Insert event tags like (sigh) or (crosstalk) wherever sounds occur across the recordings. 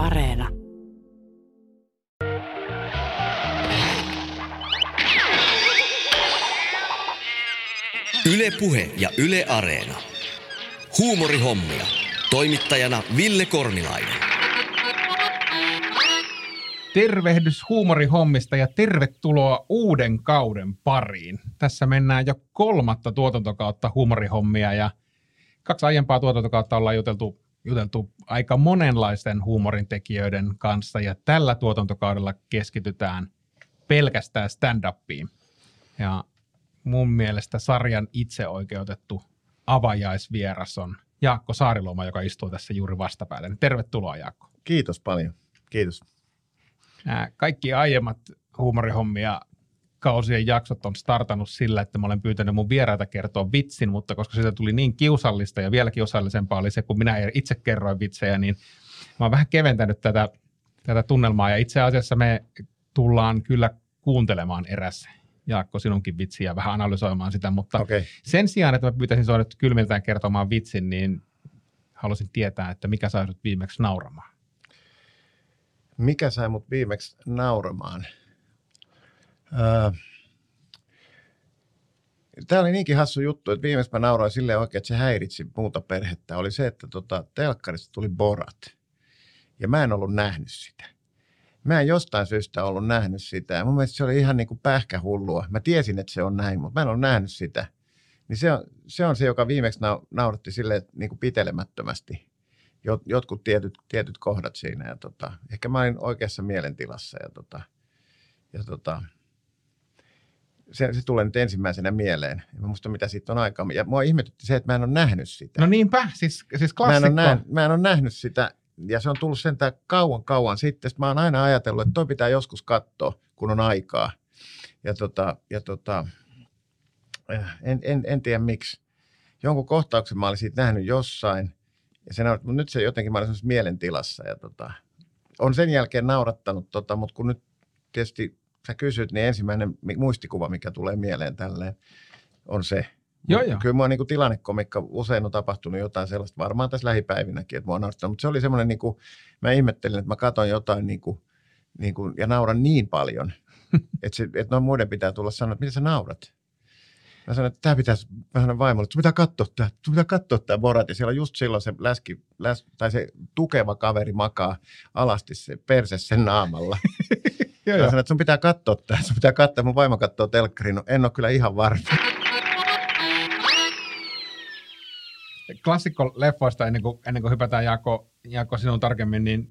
Areena. Yle Puhe ja Yle Areena. Huumorihommia. Toimittajana Ville Kornilainen. Tervehdys huumorihommista ja tervetuloa uuden kauden pariin. Tässä mennään jo kolmatta tuotantokautta huumorihommia ja kaksi aiempaa tuotantokautta ollaan juteltu, juteltu aika monenlaisten huumorintekijöiden kanssa ja tällä tuotantokaudella keskitytään pelkästään stand-upiin. Ja mun mielestä sarjan itseoikeutettu avajaisvieras on Jaakko Saariloma, joka istuu tässä juuri vastapäällä. Tervetuloa Jaakko. Kiitos paljon. Kiitos. Nämä kaikki aiemmat huumorihommia kausien jaksot on startannut sillä, että mä olen pyytänyt mun vieraita kertoa vitsin, mutta koska siitä tuli niin kiusallista ja vielä kiusallisempaa oli se, kun minä itse kerroin vitsejä, niin mä oon vähän keventänyt tätä, tätä tunnelmaa ja itse asiassa me tullaan kyllä kuuntelemaan eräs Jaakko sinunkin vitsiä vähän analysoimaan sitä, mutta okay. sen sijaan, että mä pyytäisin sinua nyt kylmiltään kertomaan vitsin, niin haluaisin tietää, että mikä sai sinut viimeksi nauramaan. Mikä sai mut viimeksi nauramaan? Tämä oli niinkin hassu juttu, että viimeksi mä nauroin silleen oikein, että se häiritsi muuta perhettä. Oli se, että tota, telkkarista tuli Borat. Ja mä en ollut nähnyt sitä. Mä en jostain syystä ollut nähnyt sitä. Mun mielestä se oli ihan niin kuin pähkähullua. Mä tiesin, että se on näin, mutta mä en ollut nähnyt sitä. Niin se on se, on se joka viimeksi nauratti sille niin kuin pitelemättömästi. Jot, jotkut tietyt, tietyt kohdat siinä. Ja tota, ehkä mä olin oikeassa mielentilassa. Ja, tota, ja tota, se, se tulee nyt ensimmäisenä mieleen. En muista, mitä siitä on aikaa. Ja mua ihmetytti se, että mä en ole nähnyt sitä. No niinpä, siis, siis klassikko. Mä en, ole nähnyt, mä en ole nähnyt sitä ja se on tullut sentään kauan kauan sitten. Sitten mä oon aina ajatellut, että toi pitää joskus katsoa, kun on aikaa. Ja tota, ja tota, eh, en, en, en tiedä miksi. Jonkun kohtauksen mä olin siitä nähnyt jossain. Ja se naurat, mutta nyt se jotenkin mä olin mielentilassa. Ja tota, on sen jälkeen naurattanut, tota, mutta kun nyt tietysti sä kysyt, niin ensimmäinen muistikuva, mikä tulee mieleen tälleen, on se – Joo, joo. Kyllä mua niin tilannekomikka usein on tapahtunut jotain sellaista, varmaan tässä lähipäivinäkin, että mua on naurattanut. Mutta se oli semmoinen, niin kuin, mä ihmettelin, että mä katson jotain niin kuin, niin kuin, ja nauran niin paljon, (laughs) että, se, että noin muiden pitää tulla sanoa, että mitä sä naurat. Mä sanoin, että tämä pitäisi, mä sanoin vaimolle, että pitää katsoa tämä, pitää katsoa tämä Borat. Ja siellä just silloin se läski, läs, tai se tukeva kaveri makaa alasti se perse sen naamalla. (laughs) joo, mä sanoin, että sun pitää katsoa tämä, sun pitää katsoa, mun vaimo katsoo telkkariin, no en ole kyllä ihan varma. klassikko-leffoista ennen kuin, ennen kuin hypätään Jaakko, Jaakko sinun tarkemmin, niin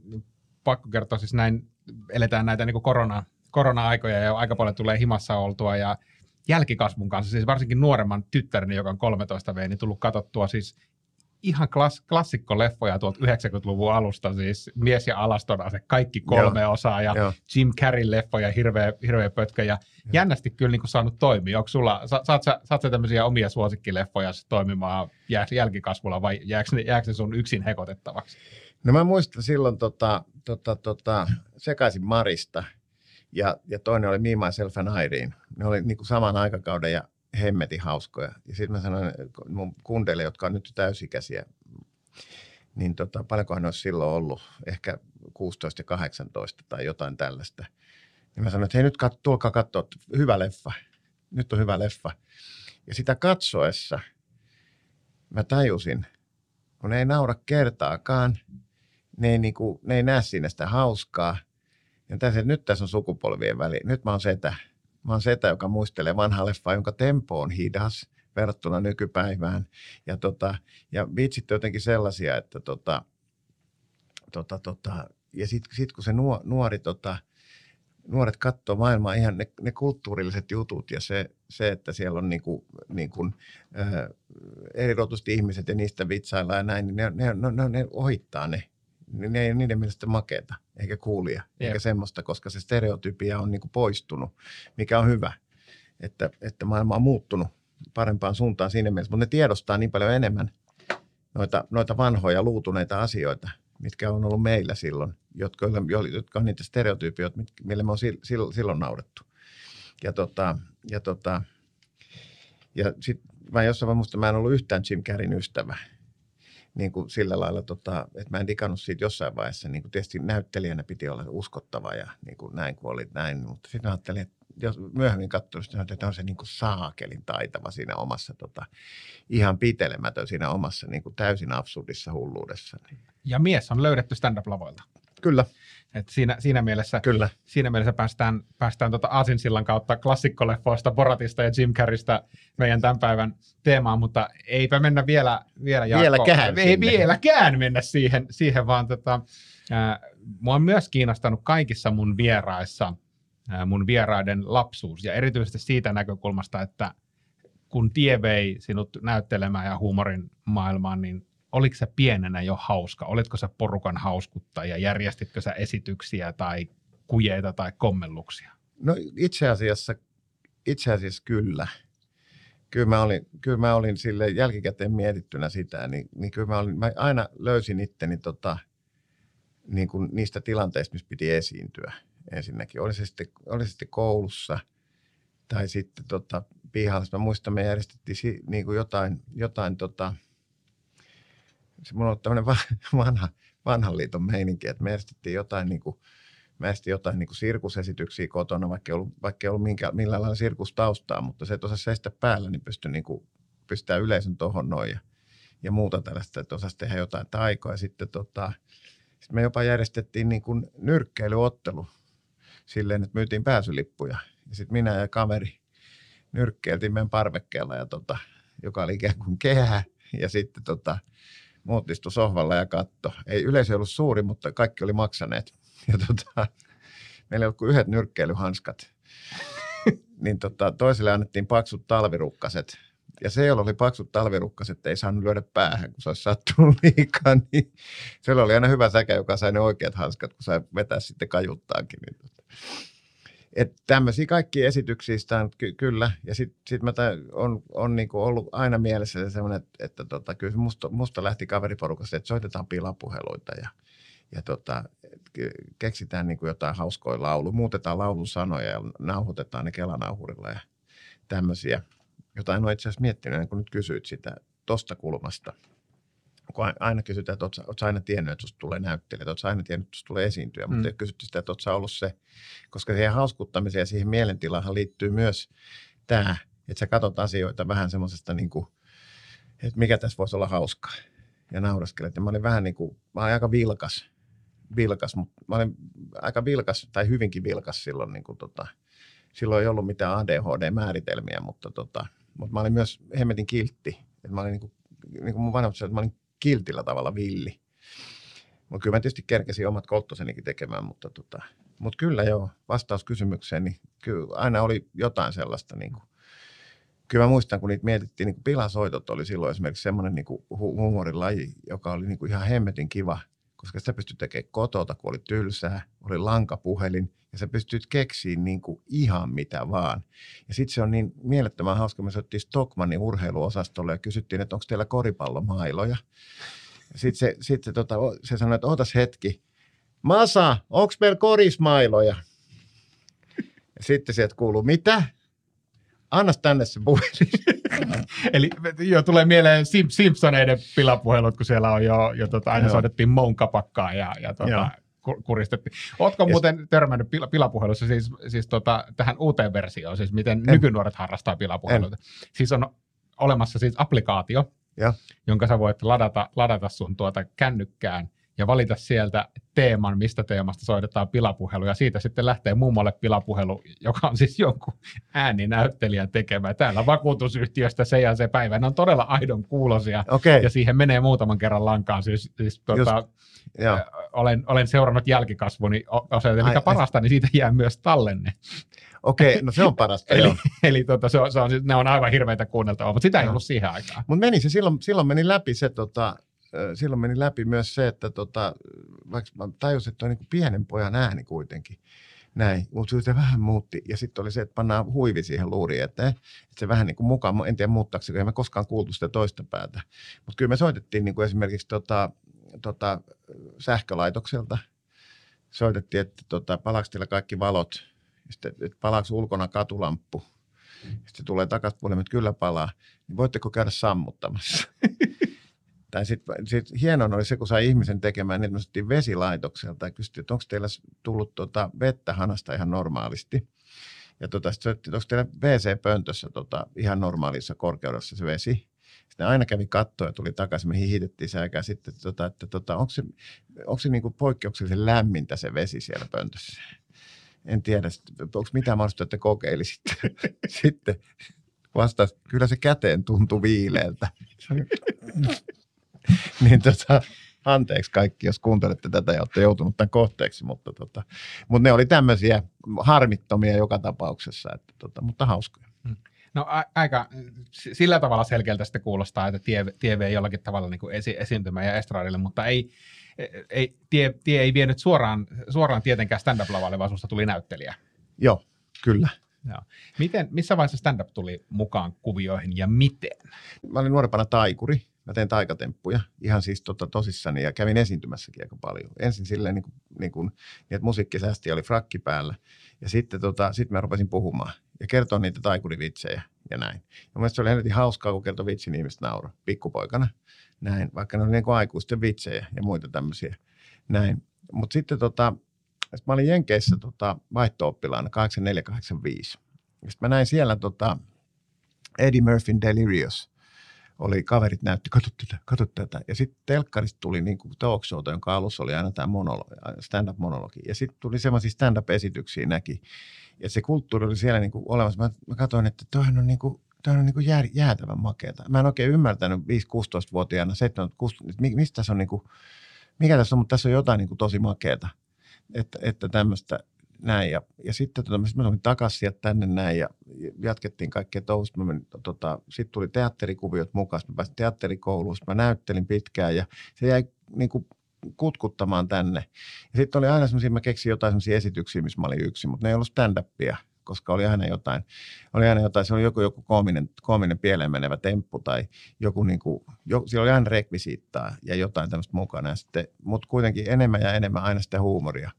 pakko kertoa siis näin, eletään näitä niin korona, korona-aikoja ja aika paljon tulee himassa oltua ja jälkikasvun kanssa, siis varsinkin nuoremman tyttäreni, joka on 13 V, niin tullut katsottua siis ihan klass, klassikko-leffoja tuolta 90-luvun alusta, siis Mies ja alaston se kaikki kolme Joo. osaa ja Joo. Jim Carrey leffoja, hirveä, hirveä pötkä ja Joo. jännästi kyllä niin kuin saanut toimia. Onko sulla, sa, saat, sä, saat sä tämmöisiä omia suosikkileffoja toimimaan jää, jälkikasvulla vai jääkö ne, jääkö ne sun yksin hekotettavaksi? No mä muistan silloin tota, tota, tota, sekaisin Marista ja, ja toinen oli Me, Myself and Irene. Ne oli niin kuin saman aikakauden ja hemmetin hauskoja. Ja sitten mä sanoin mun kundeille, jotka on nyt täysikäisiä, niin tota, paljonkohan ne olisi silloin ollut, ehkä 16 ja 18 tai jotain tällaista. Niin mä sanoin, että hei nyt kat, tulkaa katsoa, hyvä leffa. Nyt on hyvä leffa. Ja sitä katsoessa mä tajusin, kun ne ei naura kertaakaan, ne ei, niinku, ne ei näe siinä sitä hauskaa. Ja tässä, nyt tässä on sukupolvien väli. Nyt mä oon setä Mä oon setä, joka muistelee vanhaa leffaa, jonka tempo on hidas verrattuna nykypäivään. Ja, tota, ja vitsit jotenkin sellaisia, että tota, tota, tota, ja sitten sit kun se nuori, nuori tota, nuoret katsoo maailmaa ihan ne, ne kulttuurilliset jutut ja se, se että siellä on niinku, niinku, erirotuiset ihmiset ja niistä vitsaillaan ja näin, niin ne, ne, ne, ne ohittaa ne niin ne ei niiden mielestä makeeta, eikä kuulia, Jep. eikä semmoista, koska se stereotypia on niin kuin poistunut, mikä on hyvä, että, että maailma on muuttunut parempaan suuntaan siinä mielessä, mutta ne tiedostaa niin paljon enemmän noita, noita vanhoja luutuneita asioita, mitkä on ollut meillä silloin, jotka, jotka on niitä stereotypioita, millä me on silloin, naurettu. Ja, tota, ja, tota, ja sitten mä jossain muista, mä en ollut yhtään Jim Carreyn ystävä niin kuin sillä lailla, tota, että mä en digannut siitä jossain vaiheessa. Niin kuin tietysti näyttelijänä piti olla uskottava ja niin kuin näin kuin oli näin, mutta sitten ajattelin, että jos myöhemmin katsoin, että on se niin kuin saakelin taitava siinä omassa, tota, ihan pitelemätön siinä omassa niin kuin täysin absurdissa hulluudessa. Niin. Ja mies on löydetty stand-up-lavoilta. Kyllä. Et siinä, siinä, mielessä, Kyllä. siinä mielessä päästään, päästään tuota Aasinsillan kautta klassikkoleffoista, Boratista ja Jim Carreystä meidän tämän päivän teemaan, mutta eipä mennä vielä, vielä Jaakko, Vieläkään Ei sinne. vieläkään mennä siihen, siihen vaan tota, ää, mua on myös kiinnostanut kaikissa mun vieraissa ää, mun vieraiden lapsuus ja erityisesti siitä näkökulmasta, että kun tie vei sinut näyttelemään ja huumorin maailmaan, niin oliko se pienenä jo hauska? Olitko se porukan hauskuttaja? Järjestitkö sä esityksiä tai kujeita tai kommelluksia? No itse asiassa, itse asiassa kyllä. Kyllä mä olin, kyllä mä olin sille jälkikäteen mietittynä sitä, niin, niin kyllä mä, olin, mä aina löysin itteni tota, niin kuin niistä tilanteista, missä piti esiintyä ensinnäkin. Oli se sitten, oli se sitten koulussa tai sitten tota, pihalla. Mä muistan, me järjestettiin niin kuin jotain, jotain tota, se mulla on tämmöinen (laughs) vanha, vanhan liiton meininki, että me järjestettiin jotain niin kuin, mä järjestin jotain niin kuin sirkusesityksiä kotona, vaikka ei ollut, vaikka ei ollut minkä, millään lailla sirkustaustaa, mutta se, että osasi seistä päällä, niin pystyi niin kuin, pistää yleisön tohon noin ja, ja muuta tällaista, että osasi tehdä jotain taikoa. Ja sitten tota, sit me jopa järjestettiin niin kuin nyrkkeilyottelu silleen, että myytiin pääsylippuja. Ja sitten minä ja kaveri nyrkkeiltiin meidän parvekkeella, ja tota, joka oli ikään kuin kehä. Ja sitten tota, muut istu sohvalla ja katto. Ei yleisö ollut suuri, mutta kaikki oli maksaneet. Ja tota, meillä ei ollut kuin yhdet nyrkkeilyhanskat. (laughs) niin tota, toiselle annettiin paksut talvirukkaset. Ja se, jolla oli paksut talvirukkaset, ei saanut lyödä päähän, kun se olisi sattunut (laughs) liikaa. Niin se oli aina hyvä säkä, joka sai ne oikeat hanskat, kun sai vetää sitten kajuttaakin. Niin tota. Että tämmöisiä kaikki esityksiä on ky- kyllä. Ja sitten sit mä tä- on, on niinku ollut aina mielessä se semmoinen, että, että tota, kyllä musta, musta lähti kaveriporukasta, että soitetaan pilapuheluita ja, ja tota, keksitään niinku jotain hauskoja laulu, muutetaan laulun sanoja ja nauhoitetaan ne kelanauhurilla ja tämmöisiä. Jotain on itse asiassa miettinyt, ennen kuin nyt kysyit sitä tosta kulmasta. Kun aina kysytään, että oletko aina tiennyt, että susta tulee näyttelijä, että oletko aina tiennyt, että susta tulee esiintyä, Mm. mutta ei kysytty sitä, että oletko ollut se, koska siihen hauskuttamiseen ja siihen mielentilaan liittyy myös tämä, että sä katsot asioita vähän semmoisesta, niin kuin, että mikä tässä voisi olla hauskaa ja nauraskelet. Ja mä olin vähän niin kuin, mä olin aika vilkas, vilkas mutta mä olin aika vilkas tai hyvinkin vilkas silloin, niin kuin tota, silloin ei ollut mitään ADHD-määritelmiä, mutta, tota, mutta mä olin myös hemmetin kiltti. Että mä olin niin kuin, niin kuin mun vanhemmat sanoivat, että mä olin kiltillä tavalla villi. Mutta kyllä mä tietysti kerkesin omat kolttosenikin tekemään, mutta, tota, mutta kyllä joo, vastaus kysymykseen, niin kyllä aina oli jotain sellaista. Niin kuin, kyllä mä muistan, kun niitä mietittiin, niin pilasoitot oli silloin esimerkiksi semmoinen niin hu- huumorilaji, joka oli niin kuin ihan hemmetin kiva, koska sitä pystyi tekemään kotota, kun oli tylsää, oli lankapuhelin, ja sä pystyt keksiin niin kuin ihan mitä vaan. Ja sitten se on niin mielettömän hauska, me soittiin Stockmannin urheiluosastolle ja kysyttiin, että onko teillä koripallomailoja. Sitten se, sit se, tota, se sanoi, että ootas hetki. Masa, onko meillä korismailoja? Ja sitten sieltä kuuluu, mitä? Anna tänne se puhelin. (laughs) Eli jo tulee mieleen Sim- Simpsoneiden pilapuhelut, kun siellä on jo, jo tota, aina Joo. soitettiin Moun kapakkaa ja, ja tota, kuristettiin. Ootko Ja muuten törmännyt pila, pilapuhelussa siis, siis tota, tähän uuteen versioon, siis miten En. nykynuoret harrastaa pilapuheluita? Siis on olemassa siis applikaatio, Joo. jonka sä voit ladata, ladata sun tuota kännykkään ja valita sieltä teeman, mistä teemasta soitetaan pilapuhelu. Ja siitä sitten lähtee mummolle pilapuhelu, joka on siis jonkun ääninäyttelijän tekemä. Täällä vakuutusyhtiöstä se ja se päivä. Ne on todella aidon kuulosia. Okei, Ja siihen menee muutaman kerran lankaan. Siis, siis tuota, joo. äh, olen, olen seurannut jälkikasvuni osalta, Ai, mikä ai. parasta, niin siitä jää myös tallenne. Okei, no se on parasta. Eli, joo. (laughs) eli tuota, se on, se on, ne on aivan hirveitä kuunneltavaa, mutta sitä ei ollut siihen aikaan. Mutta meni se, silloin, silloin meni läpi se, tota, silloin meni läpi myös se, että tota, vaikka mä tajusin, että on niin pienen pojan ääni kuitenkin. Näin, mutta se vähän muutti. Ja sitten oli se, että pannaan huivi siihen luuriin eteen. Että se vähän niin kuin mukaan, en tiedä muuttaako ei me koskaan kuultu sitä toista päätä. Mutta kyllä me soitettiin niin kuin esimerkiksi tota, tota, sähkölaitokselta. Soitettiin, että tota, palaako teillä kaikki valot. Sitten, että palaako ulkona katulamppu. Sitten tulee takaisin puolelle, että kyllä palaa. Niin voitteko käydä sammuttamassa? (laughs) Tai sitten sit hienoin oli se, kun sai ihmisen tekemään, niin me vesilaitokselta ja kysyttiin, että onko teillä tullut tota vettä hanasta ihan normaalisti. Ja tota, sitten onko teillä WC-pöntössä tota, ihan normaalissa korkeudessa se vesi. Sitten aina kävi kattoa ja tuli takaisin, me hihitettiin säkää sitten, että, tota, että tota, onko se, onko se niin kuin poikkeuksellisen lämmintä se vesi siellä pöntössä. En tiedä, onko mitään mahdollista, että kokeilisitte. (laughs) sitten vastasi, kyllä se käteen tuntui viileältä. (laughs) niin tota, anteeksi kaikki, jos kuuntelette tätä ja olette joutunut tämän kohteeksi, mutta, tota, mutta ne oli tämmöisiä harmittomia joka tapauksessa, että, tota, mutta hauskoja. Hmm. No a- aika sillä tavalla selkeältä sitten kuulostaa, että tie, tie vei jollakin tavalla niin kuin esi- esiintymään ja estradille, mutta ei, ei, tie, tie ei vienyt suoraan, suoraan tietenkään stand-up-lavalle, vaan tuli näyttelijä. Joo, kyllä. Joo. Miten, missä vaiheessa stand-up tuli mukaan kuvioihin ja miten? Mä olin nuorempana taikuri. Mä tein taikatemppuja ihan siis tota, tosissani ja kävin esiintymässäkin aika paljon. Ensin silleen niin kuin, niin kuin, niin että musiikki säästi oli frakki päällä. Ja sitten tota, sit mä rupesin puhumaan ja kertoa niitä taikurivitsejä ja näin. Ja mielestäni se oli heti hauskaa, kun kertoi vitsin ihmiset naura pikkupoikana. Näin, vaikka ne oli niin kuin aikuisten vitsejä ja muita tämmöisiä. Näin. Mutta sitten tota, sitten mä olin Jenkeissä tota, vaihto-oppilaana 8485. Sitten mä näin siellä tota, Eddie Murphyn Delirious. Oli, kaverit näytti, katso tätä, katso tätä. Ja sitten telkkarista tuli niin kuin talk showta, jonka alussa oli aina tämä monologi, stand-up-monologi. Ja sitten tuli semmoisia stand-up-esityksiä näki. Ja se kulttuuri oli siellä niin kuin olemassa. Mä, mä katsoin, että toihan on niin kuin, Tämä on niin kuin jää, jäätävän makeata. Mä en oikein ymmärtänyt 5-16-vuotiaana, 7, 6, mistä tässä on niin kuin, mikä tässä on, mutta tässä on jotain niin kuin tosi makeata että, että tämmöistä näin. Ja, ja sitten tota, mä tulin takaisin sieltä tänne näin ja jatkettiin kaikkea touhusta. Tota, sitten tuli teatterikuviot mukaan, mä pääsin teatterikouluun, mä näyttelin pitkään ja se jäi niin kuin kutkuttamaan tänne. Ja sitten oli aina semmoisia, mä keksin jotain semmoisia esityksiä, missä mä olin yksin, mutta ne ei ollut stand-upia, koska oli aina jotain, oli aina jotain, se oli joku, joku koominen, koominen pieleen menevä temppu tai joku niin kuin, jo, siellä oli aina rekvisiittaa ja jotain tämmöistä mukana, sitten, mutta kuitenkin enemmän ja enemmän aina sitä huumoria.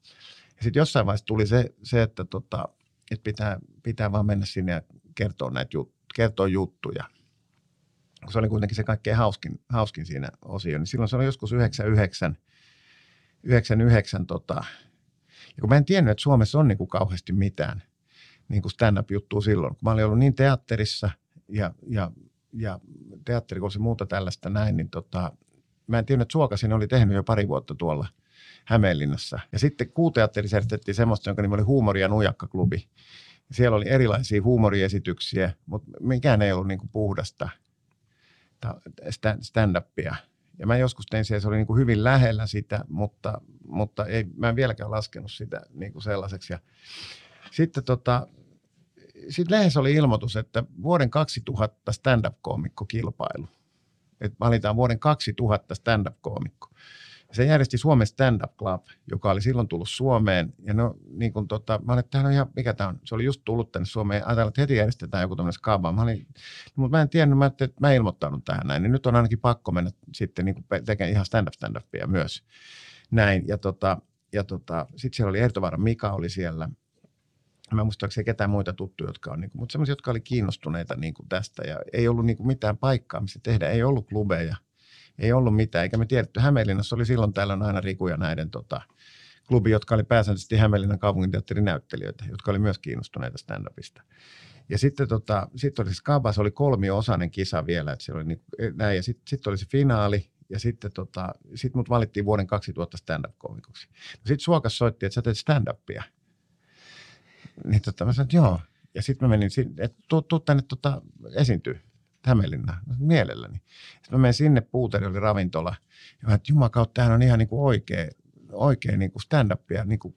Ja sitten jossain vaiheessa tuli se, se että, tota, että pitää, pitää vaan mennä sinne ja kertoa näitä jut, kertoa juttuja. Se oli kuitenkin se kaikkein hauskin, hauskin siinä osio. Niin silloin se oli joskus 99, 99 tota, ja kun mä en tiennyt, että Suomessa on niin kuin kauheasti mitään, niin kuin stand-up-juttua silloin. Kun mä olin ollut niin teatterissa ja, ja, ja teatterikoulussa ja muuta tällaista näin, niin tota, mä en tiennyt, että Suokasin oli tehnyt jo pari vuotta tuolla Hämeenlinnassa. Ja sitten kuuteatterissa järjestettiin semmoista, jonka nimi oli Huumori- ja nujakkaklubi. Siellä oli erilaisia huumoriesityksiä, mutta mikään ei ollut niin kuin puhdasta stand-upia. Ja mä joskus tein siellä, se oli niin kuin hyvin lähellä sitä, mutta, mutta ei, mä en vieläkään laskenut sitä niin kuin sellaiseksi. Ja sitten tota, sitten lehdessä oli ilmoitus, että vuoden 2000 stand-up-koomikkokilpailu. Että valitaan vuoden 2000 stand-up-koomikko. Se järjesti Suomen Stand Up Club, joka oli silloin tullut Suomeen. Ja no, niin kuin tota, mä olin, että on ihan, mikä tämä on? Se oli just tullut tänne Suomeen. Ajatellaan, että heti järjestetään joku tämmöinen skaaba. Mä olin, mutta mä en tiennyt, mä, että mä ilmoittanut tähän näin. Niin nyt on ainakin pakko mennä sitten niin tekemään ihan stand-up stand-upia myös. Näin. Ja, tota, ja tota, sitten siellä oli Ertovaara Mika oli siellä mä muistaakseni ketään muita tuttuja, jotka on, niin kuin, mutta semmoisia, jotka oli kiinnostuneita niin kuin tästä ja ei ollut niin kuin mitään paikkaa, missä tehdä, ei ollut klubeja, ei ollut mitään, eikä me tiedetty, Hämeenlinnassa oli silloin tällöin aina rikuja näiden tota, klubi, jotka oli pääsääntöisesti Hämeenlinnan kaupunginteatterin näyttelijöitä, jotka oli myös kiinnostuneita stand-upista. Ja sitten tota, sit oli se Kabas, oli kolmiosainen kisa vielä, että oli niin, näin, ja sitten sit oli se finaali, ja sitten tota, sit mut valittiin vuoden 2000 stand-up-komikoksi. No sitten Suokas soitti, että sä teet stand-upia niin tota, mä sanoin, että joo. Ja sitten mä menin, että tuu, tuu tänne tota, esiintyä Hämeenlinnaan mielelläni. Sitten mä menin sinne, Puuteri oli ravintola. Ja mä että jumakautta, tämähän on ihan niin kuin oikea, oikea niin kuin stand-upia niin kuin,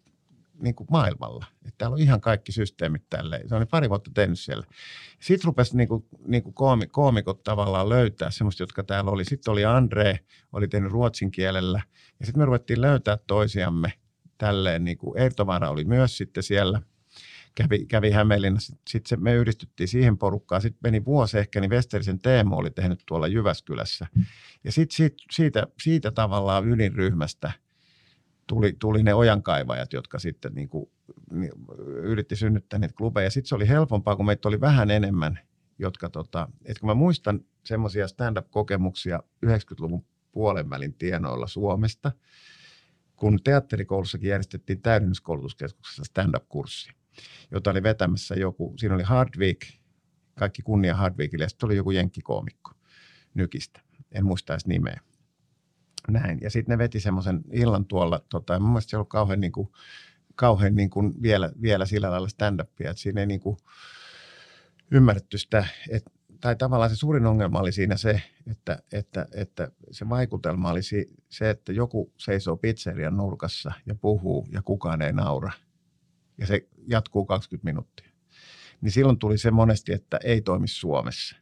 niin kuin maailmalla. Että täällä on ihan kaikki systeemit tälleen. Se oli pari vuotta tehnyt siellä. Sitten rupesi niin kuin, niin kuin koomi, koomikot tavallaan löytää semmoista, jotka täällä oli. Sitten oli Andre, oli tehnyt ruotsin kielellä. Ja sitten me ruvettiin löytää toisiamme tälleen. Niin kuin Eertovara oli myös sitten siellä – kävi, kävi Hämeenlinnassa. Sitten me yhdistyttiin siihen porukkaan. Sitten meni vuosi ehkä, niin Westerisen Teemo oli tehnyt tuolla Jyväskylässä. Ja sitten siitä, siitä, siitä tavallaan ydinryhmästä tuli, tuli ne ojankaivajat, jotka sitten niin kuin, niin, yritti synnyttää niitä klubeja. Sitten se oli helpompaa, kun meitä oli vähän enemmän, jotka tota, että kun mä muistan semmoisia stand-up-kokemuksia 90-luvun puolen välin tienoilla Suomesta, kun teatterikoulussakin järjestettiin täydennyskoulutuskeskuksessa stand-up-kurssi, jota oli vetämässä joku, siinä oli Hardwick, kaikki kunnia Hardwickille, ja sitten oli joku jenkkikoomikko Nykistä, en muista edes nimeä. Näin, ja sitten ne veti semmoisen illan tuolla, tota, mun mielestä se oli kauhean, niin kuin, kauhean niin kuin vielä, vielä sillä lailla stand-upia, että siinä ei niin kuin ymmärretty sitä, että tai tavallaan se suurin ongelma oli siinä se, että, että, että se vaikutelma oli se, että joku seisoo pizzerian nurkassa ja puhuu ja kukaan ei naura. Ja se jatkuu 20 minuuttia. Niin silloin tuli se monesti, että ei toimi Suomessa.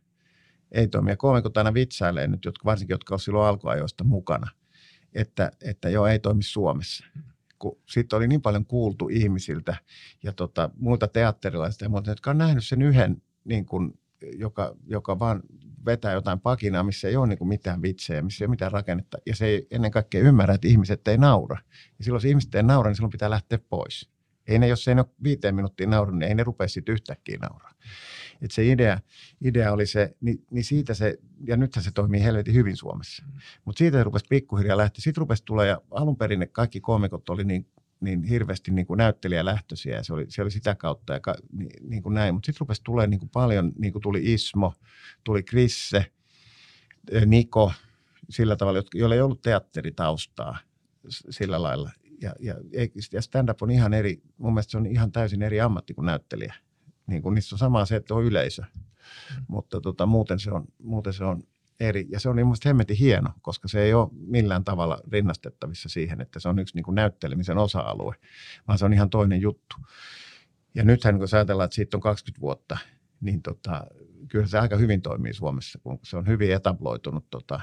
Ei toimi. Ja koomikot aina vitsailee nyt, jotka, varsinkin jotka ovat silloin alkuajoista mukana, että, että joo, ei toimi Suomessa kun siitä oli niin paljon kuultu ihmisiltä ja tota, muilta teatterilaisilta ja muilta, jotka on nähnyt sen yhden niin kuin joka, joka vaan vetää jotain pakinaa, missä ei ole niin kuin mitään vitsejä, missä ei ole mitään rakennetta. Ja se ei ennen kaikkea ymmärrä, että ihmiset ei naura. Ja silloin, jos ihmiset ei naura, niin silloin pitää lähteä pois. Ei ne, jos ei ne ole viiteen minuuttia naurannut, niin ei ne rupea sitten yhtäkkiä nauraa. Et se idea, idea oli se, niin, niin siitä se, ja nythän se toimii helvetin hyvin Suomessa. Mm. Mutta siitä se rupesi pikkuhiljaa lähteä. Sitten rupesi tulla, ja alun perin ne kaikki koomikot oli niin niin hirveästi niin kuin näyttelijälähtöisiä ja se oli, se oli sitä kautta ja ka, niin, niin kuin näin. Mutta sitten rupesi tulee niin kuin paljon, niin kuin tuli Ismo, tuli Krisse, Niko, sillä tavalla, joilla ei ollut teatteritaustaa sillä lailla. Ja, ja, ja stand-up on ihan eri, mun mielestä se on ihan täysin eri ammatti kuin näyttelijä. Niin kuin niissä on sama se, että on yleisö, mm. mutta tota, muuten, se on, muuten se on eri. Ja se on minusta hemmetin hieno, koska se ei ole millään tavalla rinnastettavissa siihen, että se on yksi niin kuin näyttelemisen osa-alue, vaan se on ihan toinen juttu. Ja nythän kun ajatellaan, että siitä on 20 vuotta, niin tota, kyllä se aika hyvin toimii Suomessa, kun se on hyvin etabloitunut tota,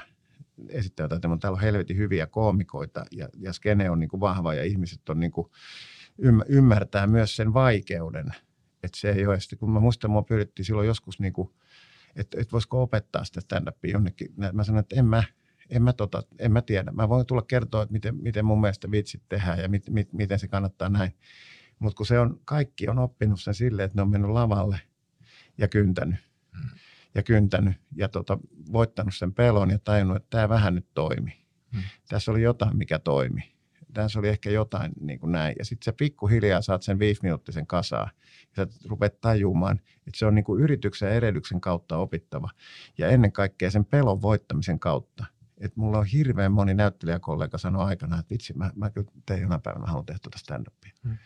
esittäjät. Täällä on helvetin hyviä koomikoita ja, ja skene on niin kuin vahva ja ihmiset on niin kuin, ymmärtää myös sen vaikeuden. Että se ei ole, kun mä muistan, mua pyydettiin silloin joskus niin kuin – että, että voisiko opettaa sitä stand-upia jonnekin. Mä sanoin, että en mä, en mä, tota, en mä tiedä. Mä voin tulla kertoa, että miten, miten mun mielestä vitsit tehdään ja mit, mit, miten se kannattaa näin. Mutta kun se on, kaikki on oppinut sen silleen, että ne on mennyt lavalle ja kyntänyt. Ja kyntänyt ja tota, voittanut sen pelon ja tajunnut, että tämä vähän nyt toimi. Hmm. Tässä oli jotain, mikä toimi tässä oli ehkä jotain niin kuin näin. Ja sitten sä pikkuhiljaa saat sen viisiminuuttisen kasaa ja sä rupeat tajumaan, että se on niin kuin yrityksen ja erehdyksen kautta opittava. Ja ennen kaikkea sen pelon voittamisen kautta. Että mulla on hirveän moni näyttelijäkollega sanoi aikana, että vitsi, mä, mä kyllä tein jonain päivänä, haluan tehdä tuota stand-upia. Hmm.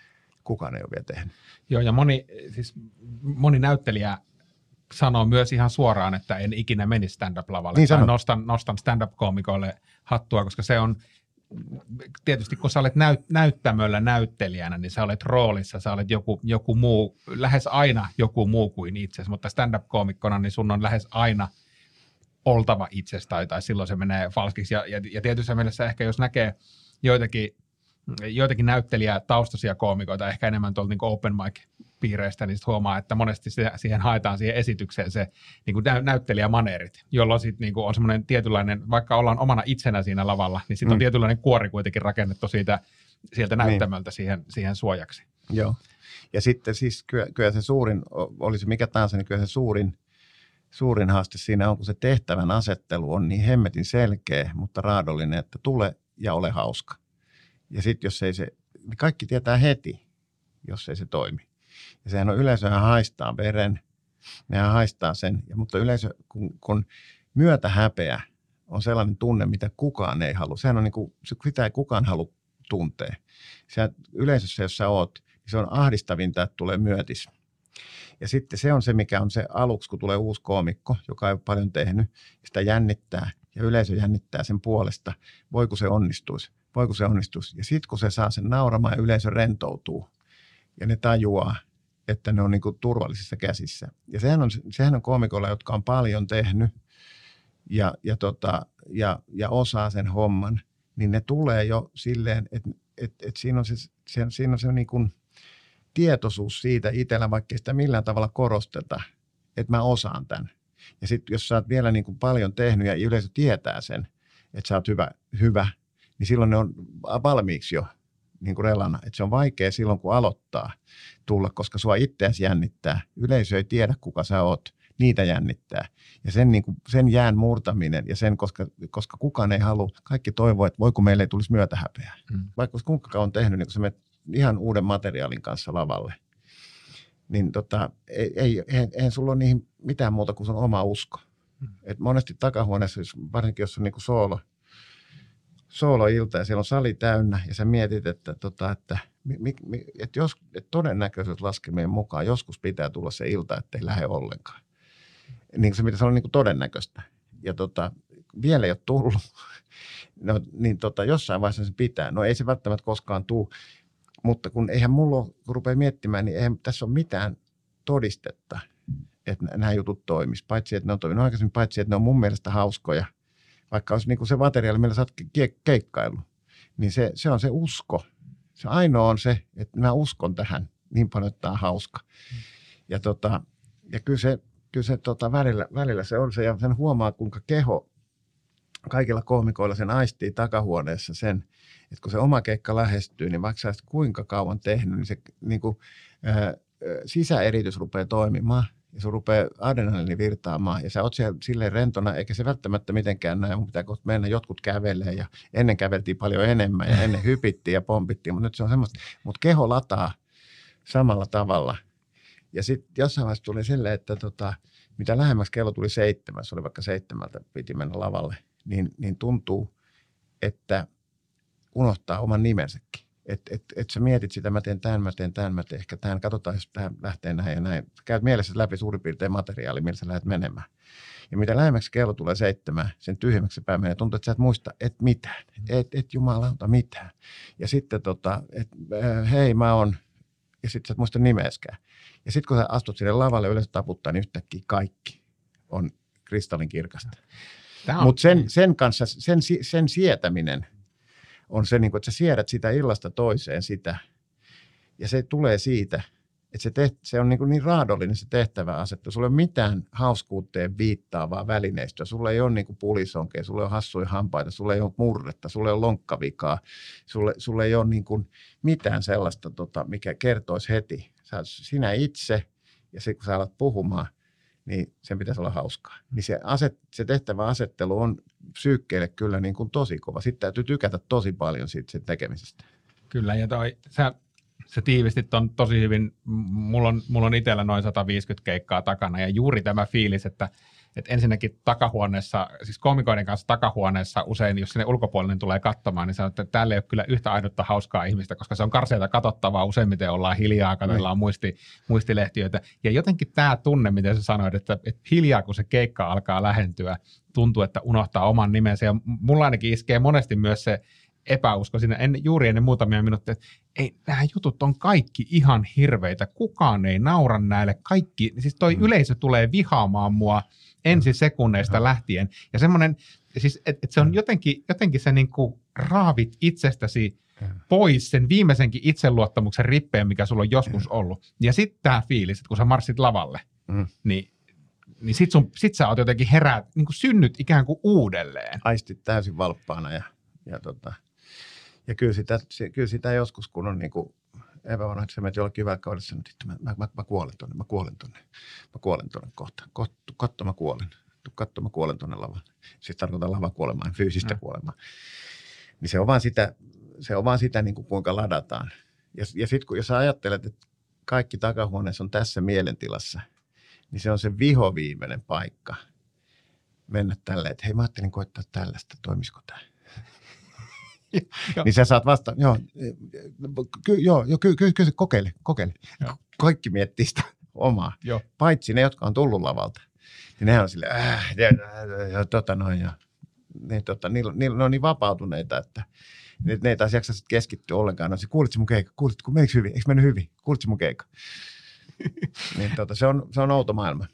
Kukaan ei ole vielä tehnyt. Joo, ja moni, siis moni näyttelijä sanoo myös ihan suoraan, että en ikinä meni stand-up-lavalle. Niin nostan, nostan stand-up-koomikoille hattua, koska se on, tietysti kun sä olet näyt, näyttämöllä näyttelijänä, niin sä olet roolissa, sä olet joku, joku muu, lähes aina joku muu kuin itsesi, mutta stand-up-koomikkona niin sun on lähes aina oltava itsestä tai, tai silloin se menee falskiksi. Ja, ja, ja tietyssä mielessä ehkä jos näkee joitakin, joitakin näyttelijä taustaisia koomikoita, ehkä enemmän tuolta niin open mic piireistä, niin huomaa, että monesti se, siihen haetaan siihen esitykseen se niin kuin näyttelijämaneerit, jolloin sit, niin kuin on semmoinen tietynlainen, vaikka ollaan omana itsenä siinä lavalla, niin sitten mm. on tietynlainen kuori kuitenkin rakennettu siitä, sieltä niin. näyttämöltä niin. siihen, siihen suojaksi. Joo. Ja sitten siis kyllä, kyllä se suurin, olisi mikä tahansa, niin kyllä se suurin, suurin haaste siinä on, kun se tehtävän asettelu on niin hemmetin selkeä, mutta raadollinen, että tule ja ole hauska. Ja sitten jos ei se, niin kaikki tietää heti, jos ei se toimi. Ja sehän on yleisöhän haistaa veren, nehän haistaa sen, ja, mutta yleisö, kun, kun myötä häpeä on sellainen tunne, mitä kukaan ei halua. Sehän on niin kuin, sitä ei kukaan halua tuntea. Se yleisössä, jos sä oot, niin se on ahdistavinta, että tulee myötis. Ja sitten se on se, mikä on se aluksi, kun tulee uusi koomikko, joka ei ole paljon tehnyt, sitä jännittää ja yleisö jännittää sen puolesta. Voiko se onnistuisi? Voiko se onnistuisi? Ja sitten kun se saa sen nauramaan ja yleisö rentoutuu ja ne tajuaa, että ne on niin kuin turvallisissa käsissä. Ja sehän on, sehän on koomikoilla, jotka on paljon tehnyt ja, ja, tota, ja, ja osaa sen homman, niin ne tulee jo silleen, että, että, että siinä on se, se, siinä on se niin kuin tietoisuus siitä itsellä, vaikka sitä millään tavalla korosteta, että mä osaan tämän. Ja sitten jos sä oot vielä niin kuin paljon tehnyt ja yleisö tietää sen, että sä oot hyvä, hyvä, niin silloin ne on valmiiksi jo niin kuin relana. Että se on vaikea silloin, kun aloittaa tulla, koska sua itseäsi jännittää. Yleisö ei tiedä, kuka sä oot. niitä jännittää. Ja sen, niin kuin, sen jään murtaminen ja sen, koska, koska kukaan ei halua, kaikki toivoo, että voiko meille ei tulisi myötähäpeää. Mm. Vaikka kuinka kauan tehnyt, niin kun sä menet ihan uuden materiaalin kanssa lavalle, niin tota, ei, ei, eihän, eihän sulla ole niihin mitään muuta kuin sun oma usko. Mm. Et monesti takahuoneessa, jos- varsinkin jos on niin kuin soolo, sooloilta ja siellä on sali täynnä ja sä mietit, että, tota, että, mi, mi, että, jos, että todennäköisyyslaskelmien mukaan joskus pitää tulla se ilta, että ei lähde ollenkaan. Niin se pitäisi olla niin kuin todennäköistä. Ja tota, vielä ei ole tullut, (laughs) no, niin tota, jossain vaiheessa se pitää. No ei se välttämättä koskaan tule, mutta kun eihän mulla ole, kun rupeaa miettimään, niin eihän tässä ole mitään todistetta, että nä- nämä jutut toimis. Paitsi, että ne on toiminut aikaisemmin, paitsi, että ne on mun mielestä hauskoja. Vaikka olisi niin kuin se materiaali, millä sä oot ke- keikkaillut, niin se, se on se usko. Se ainoa on se, että mä uskon tähän niin paljon, että tämä on hauska. Ja, tota, ja kyllä se, kyllä se tota, välillä, välillä se on se, ja sen huomaa, kuinka keho kaikilla koomikoilla sen aistii takahuoneessa sen, että kun se oma keikka lähestyy, niin vaikka sä kuinka kauan tehnyt, niin se niin kuin, ää, sisäeritys rupeaa toimimaan ja sun rupeaa adrenaliini virtaamaan ja sä oot siellä silleen rentona, eikä se välttämättä mitenkään näin, mun pitää kohta mennä, jotkut kävelee ja ennen käveltiin paljon enemmän ja ennen hypittiin ja pompittiin, mutta nyt se on semmoista, mutta keho lataa samalla tavalla. Ja sitten jossain vaiheessa tuli silleen, että tota, mitä lähemmäs kello tuli seitsemän, se oli vaikka seitsemältä, piti mennä lavalle, niin, niin tuntuu, että unohtaa oman nimensäkin. Että et, et sä mietit sitä, mä teen tämän, mä teen tämän, mä teen ehkä tämän, katsotaan, jos tämä lähtee näin ja näin. Käyt mielessä läpi suurin piirtein materiaali, millä sä lähdet menemään. Ja mitä lähemmäksi kello tulee seitsemään, sen tyhjemmäksi se pää menee. Tuntuu, että sä et muista, et mitään. Et, et jumalauta mitään. Ja sitten tota, että äh, hei mä oon, ja sitten sä et muista nimeäskään. Ja sitten kun sä astut sinne lavalle yleensä taputtaa, niin yhtäkkiä kaikki on kristallin kirkasta. Mutta sen, sen kanssa, sen, sen sietäminen on se, niin että sä siedät sitä illasta toiseen sitä. Ja se tulee siitä, että se, teht, se on niin, kuin niin raadollinen se tehtävä asettu. Sulla ei ole mitään hauskuuteen viittaavaa välineistöä. Sulla ei ole niin kuin pulisonkeja, sulla ei ole hassuja hampaita, sulla ei ole murretta, sulla ei ole lonkkavikaa. Sulla, sulla ei ole niin kuin mitään sellaista, tota, mikä kertoisi heti. Sä, sinä itse ja sitten kun sä alat puhumaan, niin sen pitäisi olla hauskaa. Niin se, aset, se tehtävä asettelu on psyykkeelle kyllä niin kuin tosi kova. Sitten täytyy tykätä tosi paljon siitä sen tekemisestä. Kyllä, ja toi, sä, sä tiivistit on tosi hyvin. Mulla on, mulla on itsellä noin 150 keikkaa takana, ja juuri tämä fiilis, että, että ensinnäkin takahuoneessa, siis komikoiden kanssa takahuoneessa usein, jos sinne ulkopuolinen tulee katsomaan, niin sanoo, että täällä ei ole kyllä yhtä ainutta hauskaa ihmistä, koska se on karseita katsottavaa, useimmiten ollaan hiljaa, katsellaan muisti, muistilehtiöitä. Ja jotenkin tämä tunne, miten sä sanoit, että, että hiljaa kun se keikka alkaa lähentyä, tuntuu, että unohtaa oman nimensä. Ja mulla ainakin iskee monesti myös se epäusko siinä en, juuri ennen muutamia minuutteja, että ei, nämä jutut on kaikki ihan hirveitä, kukaan ei naura näille, kaikki, siis toi Mm. yleisö tulee vihaamaan mua ensi sekunneista Joo. lähtien, ja semmoinen, siis, että et se on jotenkin, jotenkin se niinku raavit itsestäsi pois sen viimeisenkin itseluottamuksen rippeen, mikä sulla on joskus ollut. Ja sitten tämä fiilis, että kun sä marssit lavalle, Mm. niin, niin sit, sun, sit sä oot jotenkin heräät, niin kuin synnyt ikään kuin uudelleen. Aistit täysin valppaana ja, ja, tota, ja kyllä, sitä, kyllä sitä joskus, kun on niin kuin epävarma, että jollekin hyvällä kaudella, että mä, mä, mä, mä, kuolen tonne, mä kuolen tonne, mä kuolen tonne kohta, kohta katso mä kuolen, katso mä kuolen tonne lavalle. Siis tarkoitan lavakuolemaa, fyysistä Mm. kuolemaa. Niin se on vaan sitä, se on vaan sitä niin kuin kuinka ladataan. Ja, ja sitten kun jos ajattelet, että kaikki takahuoneessa on tässä mielentilassa, niin se on se vihoviimeinen paikka mennä tälleen, että hei mä ajattelin koittaa tällaista, toimisiko tämä? Niin sä saat vasta, joo, ky, joo, joo ky, ky, ky, kokeile, kokeile. Joo. Kaikki miettii sitä omaa, Joo. paitsi ne, jotka on tullut lavalta. Niin ne on sille, äh, ja, ja, tota noin, ja niin, tota, niillä, niillä, ne on niin vapautuneita, että ne, ne ei taas jaksa sit keskittyä ollenkaan. No, se, kuulitko mun keikka? Kuulitko, menikö hyvin? Eikö mennyt hyvin? Kuulitko mun keikka? (laughs) niin, tota, se, on, se on outo maailma.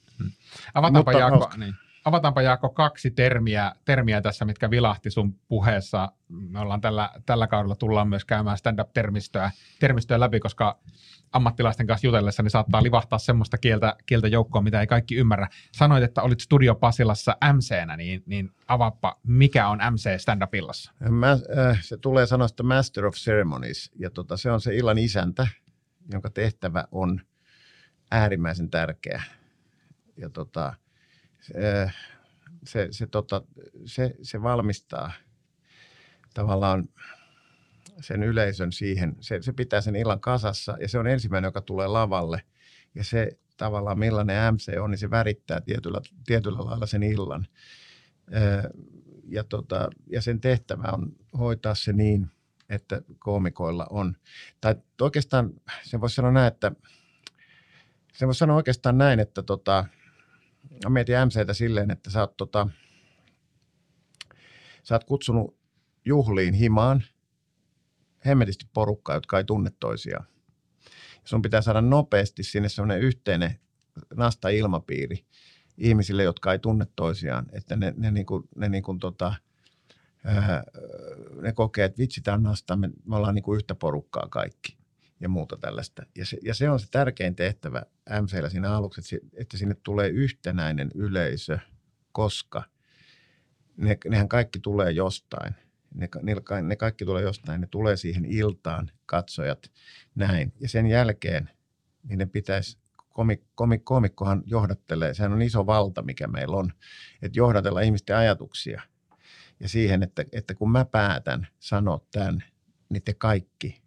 Avataanpa, Mutta Jaakko, niin. Avataanpa Jaakko kaksi termiä, termiä tässä, mitkä vilahti sun puheessa. Me ollaan tällä, tällä kaudella tullaan myös käymään stand-up-termistöä termistöä läpi, koska ammattilaisten kanssa jutellessa niin saattaa livahtaa semmoista kieltä, kieltä joukkoa, mitä ei kaikki ymmärrä. Sanoit, että olit Studio Pasilassa MC-nä, niin, niin avaappa, mikä on MC stand-up-illassa? Mä, äh, se tulee sanoista Master of Ceremonies, ja tota, se on se illan isäntä, jonka tehtävä on äärimmäisen tärkeä. ja tota, se, se, se, tota, se, se valmistaa tavallaan sen yleisön siihen, se, se pitää sen illan kasassa ja se on ensimmäinen, joka tulee lavalle. Ja se tavallaan millainen MC on, niin se värittää tietyllä, tietyllä lailla sen illan. Ja, tota, ja sen tehtävä on hoitaa se niin, että koomikoilla on, tai oikeastaan se voisi sanoa näin, että se voisi sanoa oikeastaan näin, että tota, mietin MCtä silleen, että sä oot, tota, sä oot kutsunut juhliin himaan hemmetisti porukkaa, jotka ei tunne toisiaan. Sun pitää saada nopeasti sinne semmoinen yhteinen nasta ilmapiiri ihmisille, jotka ei tunne toisiaan, että ne, ne, niinku, ne, niinku, tota, ää, ne kokee, että vitsi, tämä nasta, me, me ollaan niinku yhtä porukkaa kaikki ja muuta tällaista. Ja se, ja se on se tärkein tehtävä MCllä siinä aluksi, että, sinne tulee yhtenäinen yleisö, koska ne, nehän kaikki tulee jostain. Ne, ne, ne kaikki tulee jostain, ne tulee siihen iltaan, katsojat, näin. Ja sen jälkeen niin ne pitäisi komik, komik, komikkohan johdattelee, sehän on iso valta, mikä meillä on, että johdatella ihmisten ajatuksia ja siihen, että, että kun mä päätän sanoa tämän, niin te kaikki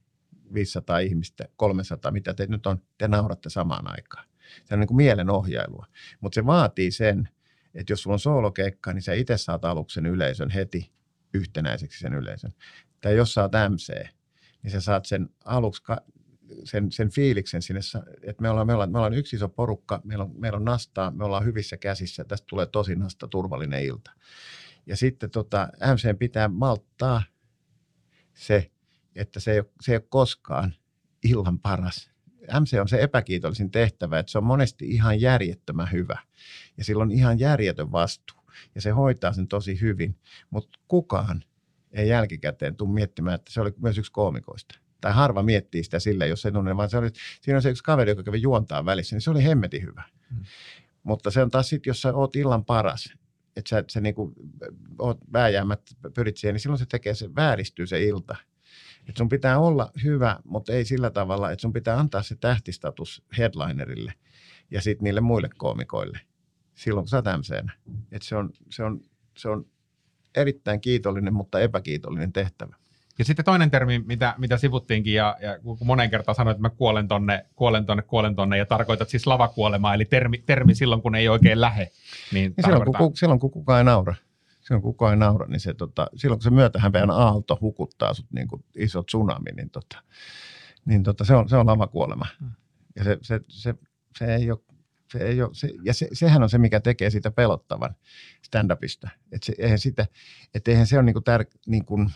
500 ihmistä, 300, mitä te nyt on, te nauratte samaan aikaan. Se on niin kuin mielenohjailua. Mutta se vaatii sen, että jos sulla on soolokeikka, niin sä itse saat aluksen yleisön heti yhtenäiseksi sen yleisön. Tai jos oot MC, niin sä saat sen aluksi sen, sen fiiliksen sinne, että me ollaan, me, ollaan, me ollaan yksi iso porukka, meillä on, meillä on nastaa, me ollaan hyvissä käsissä, tästä tulee tosi nasta turvallinen ilta. Ja sitten tota, MC pitää malttaa se, että se ei, ole, se ei ole koskaan illan paras. MC on se epäkiitollisin tehtävä, että se on monesti ihan järjettömän hyvä ja sillä on ihan järjetön vastuu ja se hoitaa sen tosi hyvin, mutta kukaan ei jälkikäteen tule miettimään, että se oli myös yksi koomikoista. Tai harva miettii sitä sille, jos se tunne, vaan se oli, siinä on se yksi kaveri, joka kävi juontaa välissä, niin se oli hemmetin hyvä. Hmm. Mutta se on taas sitten, jos sä oot illan paras, että sä, sä niinku, oot vääjäämättä pyrit siihen, niin silloin se tekee, se vääristyy se ilta – että sun pitää olla hyvä, mutta ei sillä tavalla, että sun pitää antaa se tähtistatus headlinerille ja sitten niille muille koomikoille silloin, kun sä oot se on, se, on, se on erittäin kiitollinen, mutta epäkiitollinen tehtävä. Ja sitten toinen termi, mitä, mitä sivuttiinkin, ja, ja kun monen kertaan sanoit, että mä kuolen tonne, kuolen tonne, kuolen tonne, ja tarkoitat siis lavakuolemaa, eli termi, termi silloin, kun ei oikein lähe. Niin ja silloin, kun, silloin, kun kukaan ei naura silloin kun kukaan ei naura, niin se, tota, silloin kun se myötähäpeän aalto hukuttaa sut niin kuin iso tsunami, niin, tota, niin tota, se, on, se on lavakuolema. Mm. Ja se, se, se, se ei ole se ei ole, se, ja se, sehän on se, mikä tekee siitä pelottavan stand-upista. Et se, eihän, sitä, et eihän se ole niinku tär, niinku,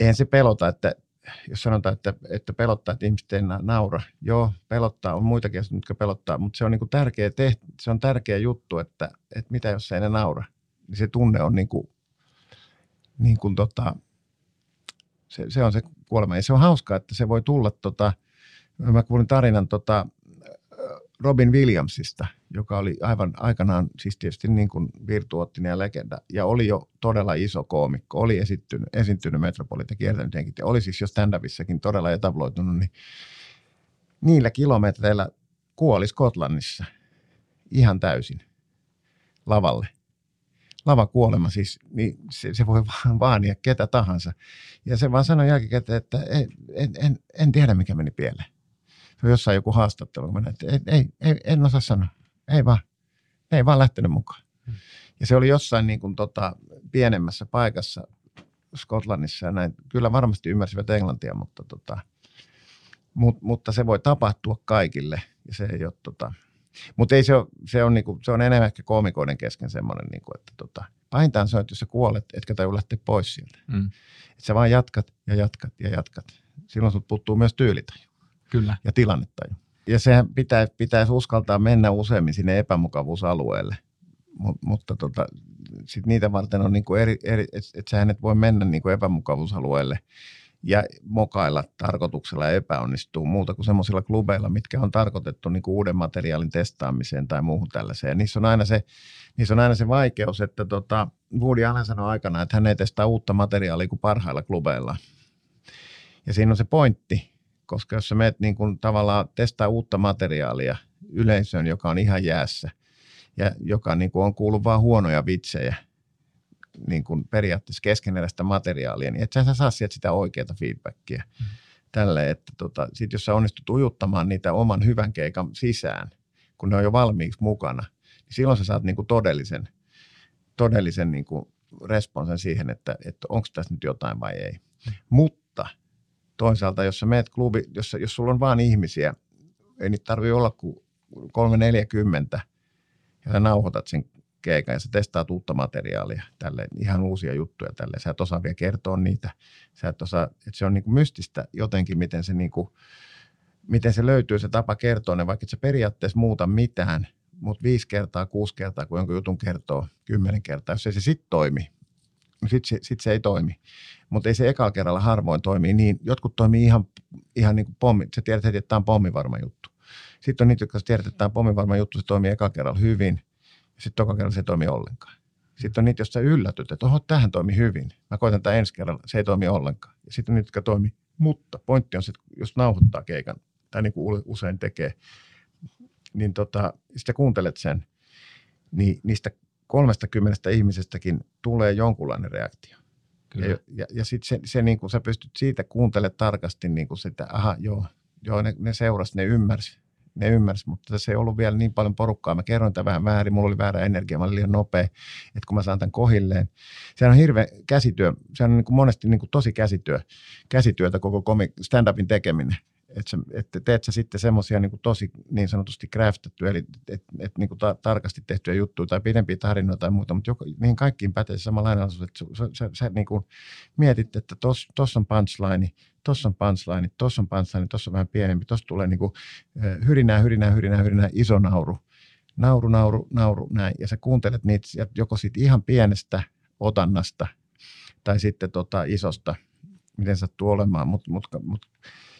eihän se pelota, että jos sanotaan, että, että pelottaa, että ihmiset ei naura. Joo, pelottaa, on muitakin asioita, jotka pelottaa, mutta se on niinku tärkeä, teht, se on tärkeä juttu, että, että mitä jos ei ne naura niin se tunne on niin kuin, niin kuin tota, se, se, on se kuolema. Ja se on hauskaa, että se voi tulla, tota, mä kuulin tarinan tota, Robin Williamsista, joka oli aivan aikanaan siis tietysti niin kuin virtuoottinen ja legenda, ja oli jo todella iso koomikko, oli esittynyt, esiintynyt Metropolit ja kiertänyt ja oli siis jo stand-upissakin todella etabloitunut, niin niillä kilometreillä kuoli Skotlannissa ihan täysin lavalle lavakuolema siis, niin se, se voi vaan (laughs) vaania ketä tahansa. Ja se vaan sanoi jälkikäteen, että en, en, en, en tiedä mikä meni pieleen. Se on jossain joku haastattelu, kun että ei, ei, ei, en osaa sanoa, ei vaan, ei vaan lähtenyt mukaan. Hmm. Ja se oli jossain niin kuin tota, pienemmässä paikassa Skotlannissa ja näin. Kyllä varmasti ymmärsivät englantia, mutta, tota, mut, mutta se voi tapahtua kaikille ja se ei ole tota, mutta ei se ole, se on, niinku, se on enemmän ehkä koomikoiden kesken semmoinen, niinku, että tota, pahintaan se on, että jos sä kuolet, etkä taju lähteä pois sieltä. Mm. Että sä vaan jatkat ja jatkat ja jatkat. Silloin sut puuttuu myös tyylitaju. Kyllä. Ja tilannetaju. Ja sehän pitää, pitäisi uskaltaa mennä useammin sinne epämukavuusalueelle. Mut, mutta tota, sit niitä varten on niinku eri, eri että et sä et voi mennä niinku epämukavuusalueelle – ja mokailla tarkoituksella ja epäonnistuu muuta kuin semmoisilla klubeilla, mitkä on tarkoitettu niin uuden materiaalin testaamiseen tai muuhun tällaiseen. Ja niissä on aina se, niissä on aina se vaikeus, että tota, Woody Allen sanoi aikana, että hän ei testaa uutta materiaalia kuin parhailla klubeilla. Ja siinä on se pointti, koska jos sä meet niin kuin tavallaan testaa uutta materiaalia – yleisöön, joka on ihan jäässä ja joka niin kuin on kuullut vain huonoja vitsejä niin kuin periaatteessa keskeneräistä materiaalia, niin et sä saa sieltä sitä oikeaa feedbackia. Mm. Tälle, että tota, sit jos sä onnistut ujuttamaan niitä oman hyvän keikan sisään, kun ne on jo valmiiksi mukana, niin silloin sä saat niin kuin todellisen, todellisen niin kuin responsen siihen, että, että onko tässä nyt jotain vai ei. Mm. Mutta toisaalta, jos sä meet klubi, jos, jos sulla on vain ihmisiä, ei niitä tarvitse olla kuin 340, ja sä nauhoitat sen keikan ja sä testaat uutta materiaalia, tälle, ihan uusia juttuja tälle. Sä et osaa vielä kertoa niitä. Sä et osaa, että se on niin kuin mystistä jotenkin, miten se, niin kuin, miten se löytyy se tapa kertoa ne, vaikka et sä periaatteessa muuta mitään, mutta viisi kertaa, kuusi kertaa, kun jonkun jutun kertoo, kymmenen kertaa, jos ei se sitten toimi, niin sitten se, sit se ei toimi. Mutta ei se ekalla kerralla harvoin toimi niin. Jotkut toimii ihan, ihan niin kuin pommi. Sä tiedät heti, että tämä on pommivarma juttu. Sitten on niitä, jotka tiedät, että tämä on pommivarma juttu, se toimii ekalla kerralla hyvin. Sitten toka kerralla se ei toimi ollenkaan. Sitten on niitä, joista sä yllätyt, että oho, tähän toimi hyvin. Mä koitan tätä ensi kerralla, se ei toimi ollenkaan. Ja sitten on niitä, jotka toimii. Mutta pointti on se, että jos nauhoittaa keikan, tai niin kuin usein tekee, niin tota, sitten kuuntelet sen, niin niistä 30 ihmisestäkin tulee jonkunlainen reaktio. Kyllä. Ja, ja, ja sitten se, se niin kuin sä pystyt siitä kuuntelemaan tarkasti niin kuin sitä, aha, joo, joo ne, ne seurasi, ne ymmärsi, ne ymmärsi, mutta se ei ollut vielä niin paljon porukkaa. Mä kerroin tämän vähän väärin, mulla oli väärä energia, mä olin liian nopea, että kun mä saan tämän kohilleen. Se on hirveä käsityö, se on niin kuin monesti niin kuin tosi käsityö, käsityötä koko stand-upin tekeminen että, että teet sä sitten semmoisia niin tosi niin sanotusti craftettuja, eli et, et, niin kuin ta, tarkasti tehtyjä juttuja tai pidempiä tarinoita tai muuta, mutta joka, niihin kaikkiin pätee sama lainaus, että sä, sä, sä niin kuin mietit, että tuossa on punchline, tuossa on punchline, tuossa on punchline, tuossa on vähän pienempi, tuossa tulee niin kuin, hyrinää, hyrinää, hyrinää, hyrinää, iso nauru, nauru, nauru, nauru, näin, ja sä kuuntelet niitä joko siitä ihan pienestä otannasta tai sitten tota isosta, miten sattuu olemaan, mut, mut, mut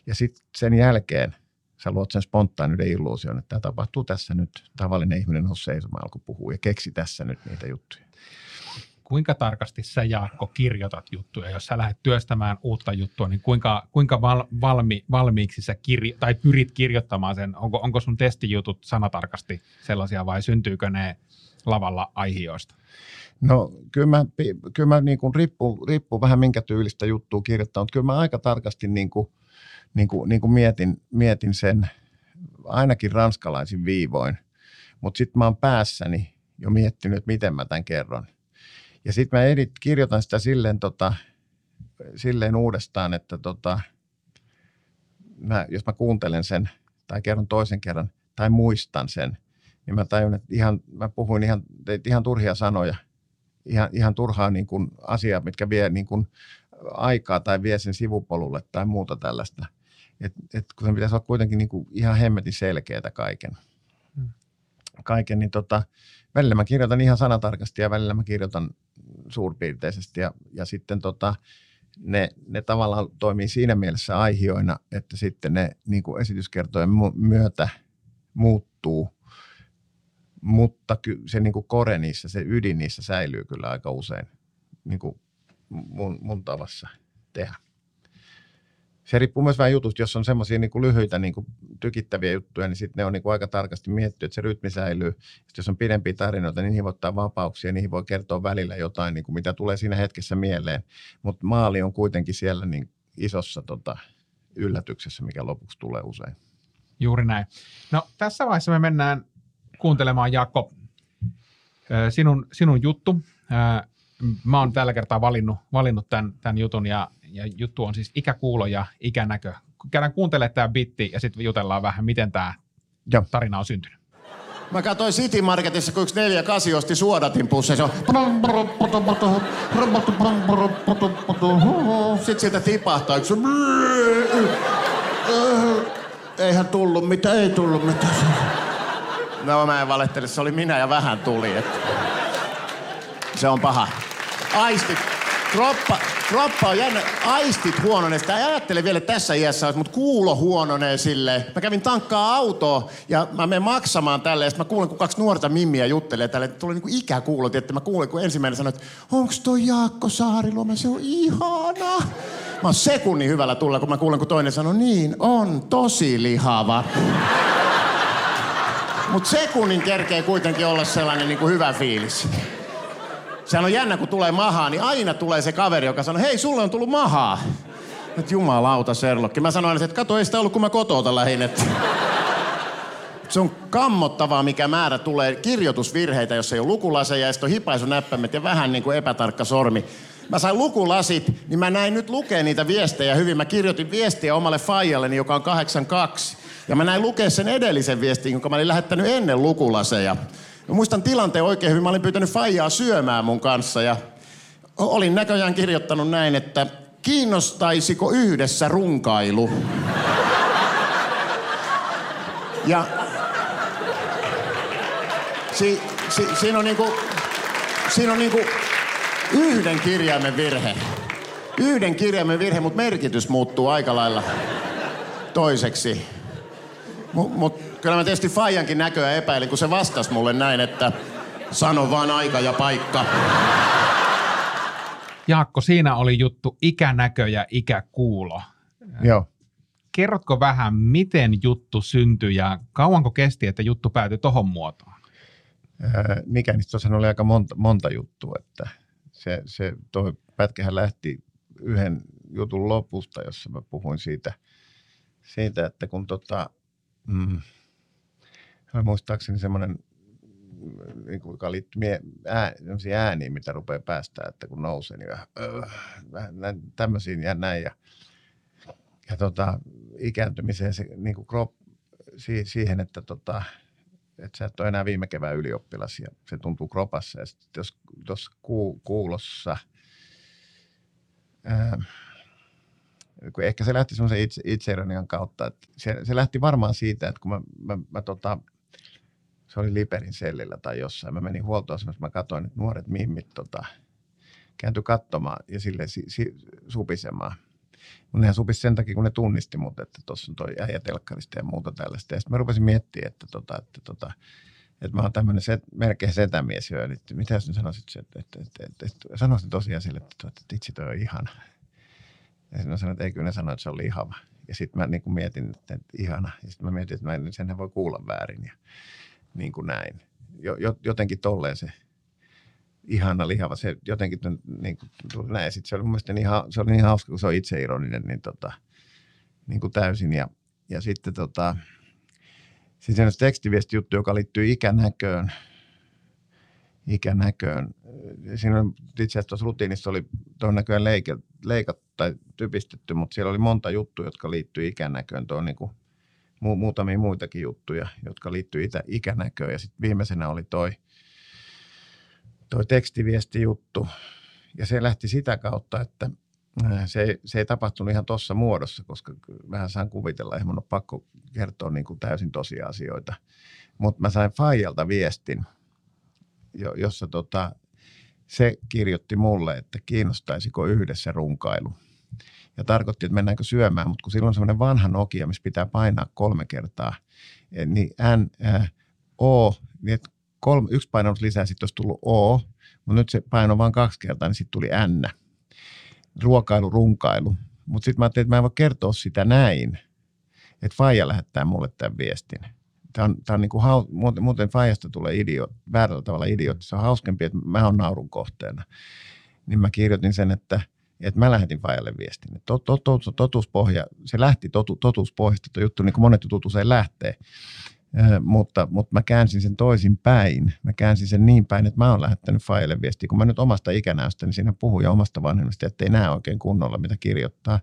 ja sitten sen jälkeen sä luot sen spontaaninen illuusion, että tämä tapahtuu tässä nyt. Tavallinen ihminen nousi seisomaan, alkoi puhua ja keksi tässä nyt niitä juttuja. Kuinka tarkasti sä Jaakko kirjoitat juttuja? Jos sä lähdet työstämään uutta juttua, niin kuinka, kuinka val, valmi, valmiiksi sä kirjo, tai pyrit kirjoittamaan sen? Onko, onko sun testijutut sanatarkasti sellaisia vai syntyykö ne lavalla aihioista? No kyllä mä, kyllä mä niin riippuu, riippuu vähän minkä tyylistä juttua kirjoittaa, mutta kyllä mä aika tarkasti niin kuin – niin kuin, niin kuin mietin, mietin sen ainakin ranskalaisin viivoin, mutta sitten mä oon päässäni jo miettinyt, miten mä tämän kerron. Ja sitten mä edit, kirjoitan sitä silleen, tota, silleen uudestaan, että tota, mä, jos mä kuuntelen sen tai kerron toisen kerran tai muistan sen, niin mä tajun, että ihan, mä puhuin ihan, ihan turhia sanoja, ihan, ihan turhaa niin kuin asiaa, mitkä vie niin kuin aikaa tai vie sen sivupolulle tai muuta tällaista. Et, et kun sen pitäisi olla kuitenkin niin kuin ihan hemmetin selkeätä kaiken. Hmm. Kaiken, niin tota, välillä mä kirjoitan ihan sanatarkasti ja välillä mä kirjoitan suurpiirteisesti. Ja, ja sitten tota, ne, ne tavallaan toimii siinä mielessä aihioina, että sitten ne niin kuin esityskertojen myötä muuttuu, mutta se niin kuin kore niissä, se ydin niissä säilyy kyllä aika usein niin kuin mun, mun tavassa tehdä se riippuu myös vähän jutusta. Jos on semmoisia niin lyhyitä niin kuin tykittäviä juttuja, niin sitten ne on niin kuin aika tarkasti mietitty, että se rytmi säilyy. Sitten jos on pidempiä tarinoita, niin niihin voi ottaa vapauksia, niihin voi kertoa välillä jotain, niin kuin mitä tulee siinä hetkessä mieleen. Mutta maali on kuitenkin siellä niin isossa tota, yllätyksessä, mikä lopuksi tulee usein. Juuri näin. No tässä vaiheessa me mennään kuuntelemaan Jaakko sinun, sinun juttu. Mä oon tällä kertaa valinnut, valinnut tämän, tämän jutun ja ja juttu on siis ikäkuulo ja ikänäkö. Käydään kuuntelemaan tämä bitti ja sitten jutellaan vähän, miten tämä tarina on syntynyt. Mä katsoin City Marketissa, kun yksi neljä kasi osti suodatin pusseja. Sitten sieltä tipahtaa yksi. Eihän tullut mitään, ei tullut mitään. No mä en valehtele, se oli minä ja vähän tuli. Että... Se on paha. Aistit, kroppa, kroppa on jännä. Aistit huononee. Sitä ei ajattele vielä tässä iässä, mutta kuulo huononee sille. Mä kävin tankkaa autoa ja mä menen maksamaan tälle. Ja mä kuulen, kun kaksi nuorta mimmiä juttelee tälle. Tulee niinku ikäkuulot, että mä kuulen, kun ensimmäinen sanoi, että onks toi Jaakko Saariluoma, se on ihana. Mä oon sekunnin hyvällä tulla, kun mä kuulen, kun toinen sanoo, niin, on tosi lihava. Mutta sekunnin kerkee kuitenkin olla sellainen niin kuin hyvä fiilis. Sehän on jännä, kun tulee mahaa, niin aina tulee se kaveri, joka sanoo, hei, sulle on tullut mahaa. Että jumalauta, Serlokki. Mä sanoin, että kato, ei sitä ollut, kun mä kotoota lähin. Että... (laughs) Se on kammottavaa, mikä määrä tulee kirjoitusvirheitä, jos ei ole lukulaseja, ja sitten on hipaisunäppäimet ja vähän niin kuin epätarkka sormi. Mä sain lukulasit, niin mä näin nyt lukea niitä viestejä hyvin. Mä kirjoitin viestiä omalle faijalleni, joka on 82. Ja mä näin lukea sen edellisen viestin, jonka mä olin lähettänyt ennen lukulaseja. Mä muistan tilanteen oikein hyvin. Mä olin pyytänyt faijaa syömään mun kanssa ja olin näköjään kirjoittanut näin, että kiinnostaisiko yhdessä runkailu? Ja si, si, siinä on niinku, siinä on niinku yhden kirjaimen virhe. Yhden kirjaimen virhe, mutta merkitys muuttuu aika lailla toiseksi. Mutta mut, kyllä mä tietysti Fajankin näköä epäilin, kun se vastasi mulle näin, että sano vaan aika ja paikka. Jaakko, siinä oli juttu ikänäkö ja ikäkuulo. Joo. Kerrotko vähän, miten juttu syntyi ja kauanko kesti, että juttu päätyi tohon muotoon? Ää, mikä niistä tuossa oli aika monta, monta juttua, että se, se toi pätkähän lähti yhden jutun lopusta, jossa mä puhuin siitä, siitä että kun tota, mm, muistaakseni semmoinen, niin kuin, joka liittyy mie- ää, ääniin, mitä rupeaa päästä, että kun nousee, niin vähän, öö, vähän näin, tämmöisiin ja näin. Ja, ja tota, ikääntymiseen se niin kuin krop, si, siihen, että tota, että sä et ole enää viime kevään ylioppilas ja se tuntuu kropassa. Ja sitten jos tuossa ku, kuulossa, ää, kun ehkä se lähti semmoisen itse, itseironian kautta, että se, se, lähti varmaan siitä, että kun mä, mä, mä tota, se oli Liperin sellillä tai jossain, mä menin huoltoasemassa, mä katsoin, että nuoret mimmit tota, kääntyi katsomaan ja sille si, si, supisemaan. Mutta nehän supisi sen takia, kun ne tunnisti mut, että tuossa on toi äijä telkkarista ja muuta tällaista. Ja sitten mä rupesin miettimään, että, tota, että, tota, että mä oon tämmöinen set, melkein setämies jo. Eli mitä jos nyt sanoisit, että, että, että, että, että sanoisin tosiaan sille, että, että, että itse toi on ihana. Ja sitten mä sanoin, että ei kyllä ne sano, että se on lihava. Ja sitten mä niin kuin mietin, että, ihana. Ja sitten mä mietin, että mä en, voi kuulla väärin ja niin kuin näin. Jo, jotenkin tolleen se ihana lihava. Se jotenkin niin kuin, näin. Sitten se oli mun mielestä niin, se oli niin hauska, kun se on ironinen, niin, tota, niin kuin täysin. Ja, ja sitten tota, siis on tekstiviesti juttu, joka liittyy ikänäköön. Ikänäköön. Siinä on, itse asiassa rutiinissa oli tuon näköjään leike, leikat tai typistetty, mutta siellä oli monta juttua, jotka liittyy ikänäköön. Tuo on niin kuin, mu, muutamia muitakin juttuja, jotka liittyy itä, ikänäköön. Ja sitten viimeisenä oli toi – toi tekstiviestijuttu. Ja se lähti sitä kautta, että se, se ei tapahtunut ihan tuossa muodossa, koska vähän saan kuvitella, eihän mun ole pakko kertoa niin kuin täysin tosiasioita. Mutta mä sain Fajalta viestin, jossa tota, se kirjoitti mulle, että kiinnostaisiko yhdessä runkailu. Ja tarkoitti, että mennäänkö syömään, mutta kun silloin on semmoinen vanha Nokia, missä pitää painaa kolme kertaa, eh, niin N, äh, O, niin kolme, yksi painannut lisää, sitten olisi tullut O, mutta nyt se paino vain kaksi kertaa, niin sitten tuli N. Ruokailu, runkailu. Mutta sitten mä ajattelin, että mä en voi kertoa sitä näin, että Faija lähettää mulle tämän viestin. Tämä on, tämä on niin kuin muuten, muuten Faijasta tulee idiot, väärällä tavalla idiot. Se on hauskempi, että mä oon naurun kohteena. Niin mä kirjoitin sen, että, että mä lähetin Faijalle viestin. Tot, tot, tot, totuuspohja, se lähti totu, totuuspohjasta juttu, niin kuin monet jutut usein lähtee mutta, mutta mä käänsin sen toisin päin. Mä käänsin sen niin päin, että mä oon lähettänyt Faille viestiä, kun mä nyt omasta ikänäystäni siinä puhun ja omasta vanhemmasta, että ei näe oikein kunnolla, mitä kirjoittaa.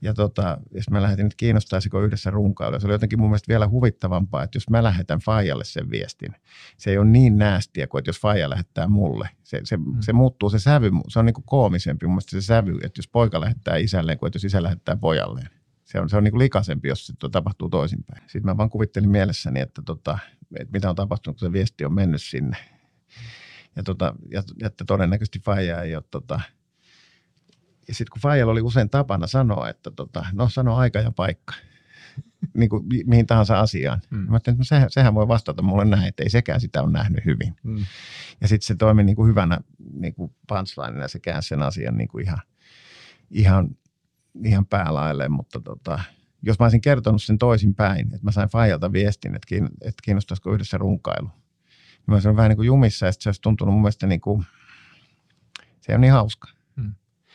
Ja tota, jos mä lähetin, että kiinnostaisiko yhdessä runkailu. Se oli jotenkin mun mielestä vielä huvittavampaa, että jos mä lähetän Fajalle sen viestin, se ei ole niin näästiä kuin, että jos Faija lähettää mulle. Se, se, mm. se muuttuu, se sävy, se on niin kuin koomisempi mun mielestä se sävy, että jos poika lähettää isälleen kuin että jos isä lähettää pojalleen se on, se on niin kuin likaisempi, jos se tapahtuu toisinpäin. Sitten mä vaan kuvittelin mielessäni, että, tota, että mitä on tapahtunut, kun se viesti on mennyt sinne. Ja, tota, ja, että todennäköisesti Faija ei ole tota, ja sitten kun Fajalla oli usein tapana sanoa, että tota, no sano aika ja paikka, (laughs) niin kuin mihin tahansa asiaan. Mm. Mä että no sehän, sehän voi vastata mulle näin, että ei sekään sitä ole nähnyt hyvin. Mm. Ja sitten se toimi niin kuin hyvänä niin kuin punchlinena, se käänsi sen asian niin kuin ihan, ihan ihan päälailleen, mutta tota, jos mä olisin kertonut sen toisin päin, että mä sain Fajalta viestin, että, kiin, että kiinnostaisiko yhdessä runkailu. Niin mä olisin vähän niin kuin jumissa ja se olisi tuntunut mun mielestä niin kuin, se on niin hauska.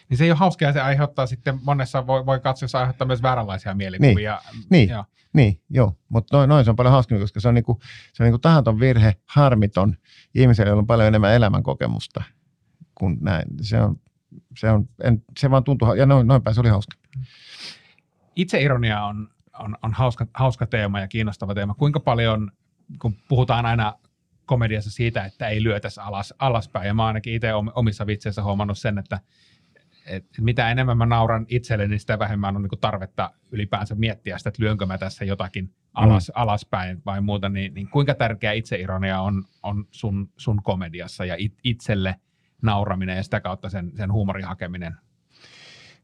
Niin se ei ole hauskaa ja se aiheuttaa sitten, monessa voi, voi katsoa, se aiheuttaa myös vääränlaisia mielikuvia. Niin, niin, joo. niin joo. mutta noin, noin se on paljon hauskaa, koska se on, niinku, se on niinku tahaton virhe, harmiton ihmiselle, jolla on paljon enemmän elämänkokemusta kuin näin. Se on, se on, en, se vaan tuntuu, ja noin, noin päin se oli hauska. Itseironia on, on, on hauska, hauska teema ja kiinnostava teema. Kuinka paljon, kun puhutaan aina komediassa siitä, että ei lyötäisi alas, alaspäin, ja mä ainakin itse omissa vitseissä huomannut sen, että et mitä enemmän mä nauran itselleni, niin sitä vähemmän on niin tarvetta ylipäänsä miettiä sitä, että lyönkö mä tässä jotakin alas, mm. alaspäin vai muuta, niin, niin kuinka tärkeä itseironia on, on sun, sun komediassa ja it, itselle nauraminen ja sitä kautta sen, sen huumorin hakeminen?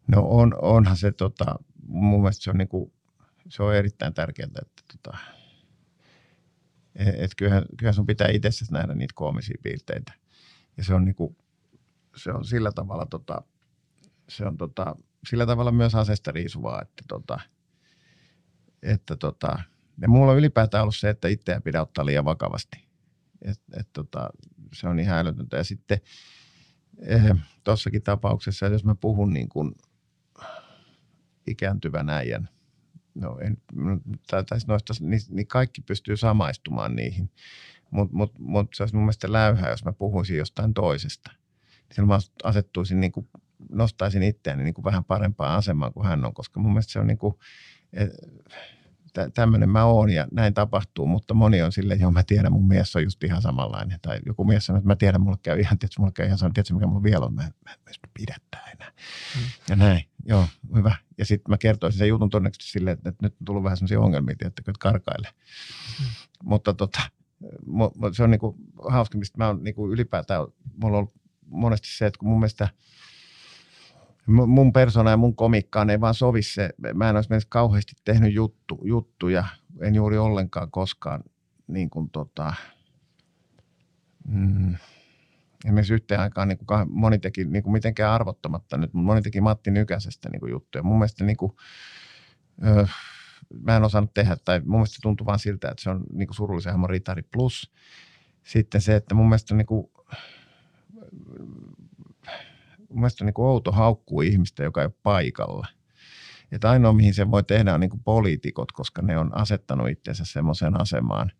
No on, onhan se, tota, mun mielestä se on, niinku, se on erittäin tärkeää, että tota, et, et kyllähän, kyllähän sun pitää itse nähdä niitä koomisia piirteitä. Ja se on, niinku, se on sillä tavalla tota, se on tota, sillä tavalla myös asesta riisuvaa, että, tota, että tota, ja mulla on ylipäätään ollut se, että itseä pidä ottaa liian vakavasti. Et, et tota, se on ihan älytöntä. Ja sitten eh, tuossakin tapauksessa, jos mä puhun niin kuin ikääntyvän äijän, no en, tai, tai noista, niin, niin kaikki pystyy samaistumaan niihin. Mutta mut, mut se olisi mun mielestä läyhää, jos mä puhuisin jostain toisesta. Silloin mä asettuisin niin kuin nostaisin itseäni niin kuin vähän parempaan asemaan kuin hän on, koska mun mielestä se on niin kuin, tämmöinen mä oon ja näin tapahtuu, mutta moni on silleen, joo mä tiedän, mun mies on just ihan samanlainen. Tai joku mies sanoo, että mä tiedän, mulle käy ihan, tietysti mulle käy ihan samanlainen, tiedätkö mikä mulla vielä on, mä, mä en pysty pidättää enää. Mm. Ja näin, joo, hyvä. Ja sitten mä kertoisin sen jutun todennäköisesti silleen, että, nyt on tullut vähän sellaisia ongelmia, että karkaile. Mm. Mutta tota, se on niinku hauska, mistä mä oon niinku ylipäätään, mulla on monesti se, että kun mun mielestä – mun persona ja mun komikkaan ei vaan sovi se. Mä en olisi kauheasti tehnyt juttu, juttuja, en juuri ollenkaan koskaan niin kuin tota, mm, esimerkiksi yhteen aikaan niin kuin moni teki niin kuin mitenkään arvottamatta nyt, mutta moni teki Matti Nykäsestä niin kuin juttuja. Mun mielestä niin kuin, öö, mä en osannut tehdä, tai mun mielestä tuntuu vaan siltä, että se on niin kuin surullisen hahmon ritari plus. Sitten se, että mun mielestä niin kuin, mun mielestä on niin outo haukkuu ihmistä, joka ei ole paikalla. Että ainoa, mihin se voi tehdä, on niin kuin poliitikot, koska ne on asettanut itsensä semmoiseen asemaan,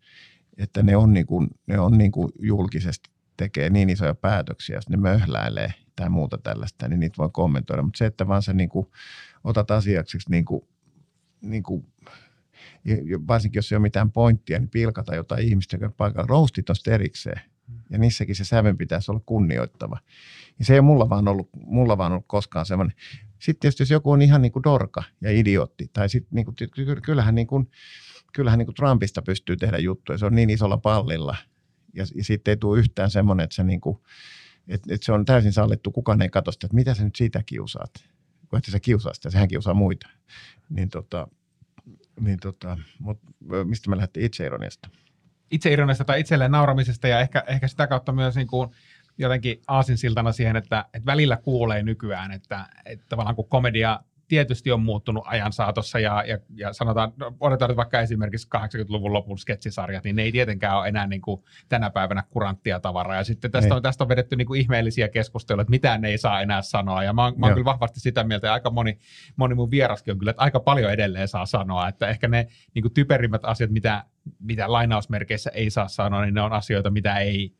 että ne on, niin kuin, ne on niin kuin julkisesti tekee niin isoja päätöksiä, jos ne möhläilee tai muuta tällaista, niin niitä voi kommentoida. Mutta se, että vaan sä niin kuin otat asiaksi niin kuin, niin kuin, varsinkin jos ei ole mitään pointtia, niin pilkata jotain ihmistä, joka paikalla. Roastit on erikseen ja niissäkin se säven pitäisi olla kunnioittava. Ja se ei mulla vaan ollut, mulla vaan ollut koskaan semmoinen. Sitten tietysti jos joku on ihan niin kuin dorka ja idiootti, tai sitten niin kyllähän, niin kuin, kyllähän niin kuin Trumpista pystyy tehdä juttuja, se on niin isolla pallilla. Ja, ja sitten ei tule yhtään semmoinen, että se, niin kuin, että, että se on täysin sallittu, kukaan ei katso sitä, että mitä sä nyt siitä kiusaat. Kun että sä kiusaa sitä, sehän kiusaa muita. Niin tota, niin tota, mutta mistä me lähdettiin itseironiasta? Itseironiasta tai itselleen nauramisesta ja ehkä, ehkä sitä kautta myös niin kuin jotenkin aasinsiltana siihen, että, että välillä kuulee nykyään, että, että tavallaan kun komedia tietysti on muuttunut ajan saatossa ja, ja, ja sanotaan, no, odotetaan vaikka esimerkiksi 80-luvun lopun sketsisarjat, niin ne ei tietenkään ole enää niin kuin tänä päivänä kuranttia tavaraa. Ja sitten tästä, on, tästä on vedetty niin kuin ihmeellisiä keskusteluja, että mitään ei saa enää sanoa. Ja mä oon, mä oon kyllä vahvasti sitä mieltä, ja aika moni, moni mun vieraskin on kyllä, että aika paljon edelleen saa sanoa. Että ehkä ne niin kuin typerimmät asiat, mitä, mitä lainausmerkeissä ei saa sanoa, niin ne on asioita, mitä ei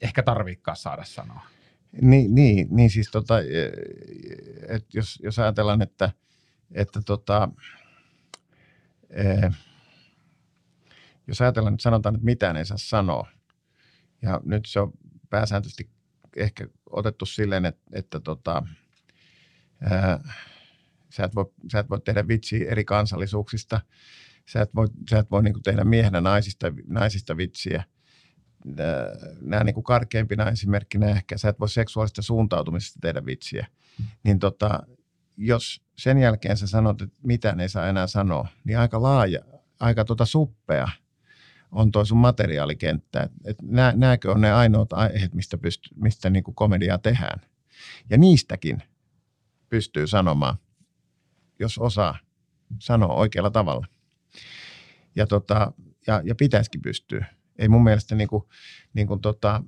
ehkä tarviikaan saada sanoa. Niin, niin, niin siis tota, e, et jos, jos ajatellaan, että, että tota, eh, jos ajatellaan, että sanotaan, että mitään ei saa sanoa, ja nyt se on pääsääntöisesti ehkä otettu silleen, että, että tota, ää, sä, et voi, sä et voi tehdä vitsiä eri kansallisuuksista, sä et voi, sä et voi niin tehdä miehenä naisista, naisista vitsiä – nämä niin kuin karkeimpina esimerkkinä ehkä, sä et voi seksuaalista suuntautumisesta tehdä vitsiä, mm. niin tota, jos sen jälkeen sä sanot, että mitään ei saa enää sanoa, niin aika laaja, aika tota suppea on tuo sun materiaalikenttä. Et, et nää, nääkö on ne ainoat aiheet, mistä, pyst, mistä niin kuin komediaa tehdään. Ja niistäkin pystyy sanomaan, jos osaa, sanoa oikealla tavalla. Ja, tota, ja, ja pitäisikin pystyä. Ei mun mielestä niin kuin, niin kuin tota,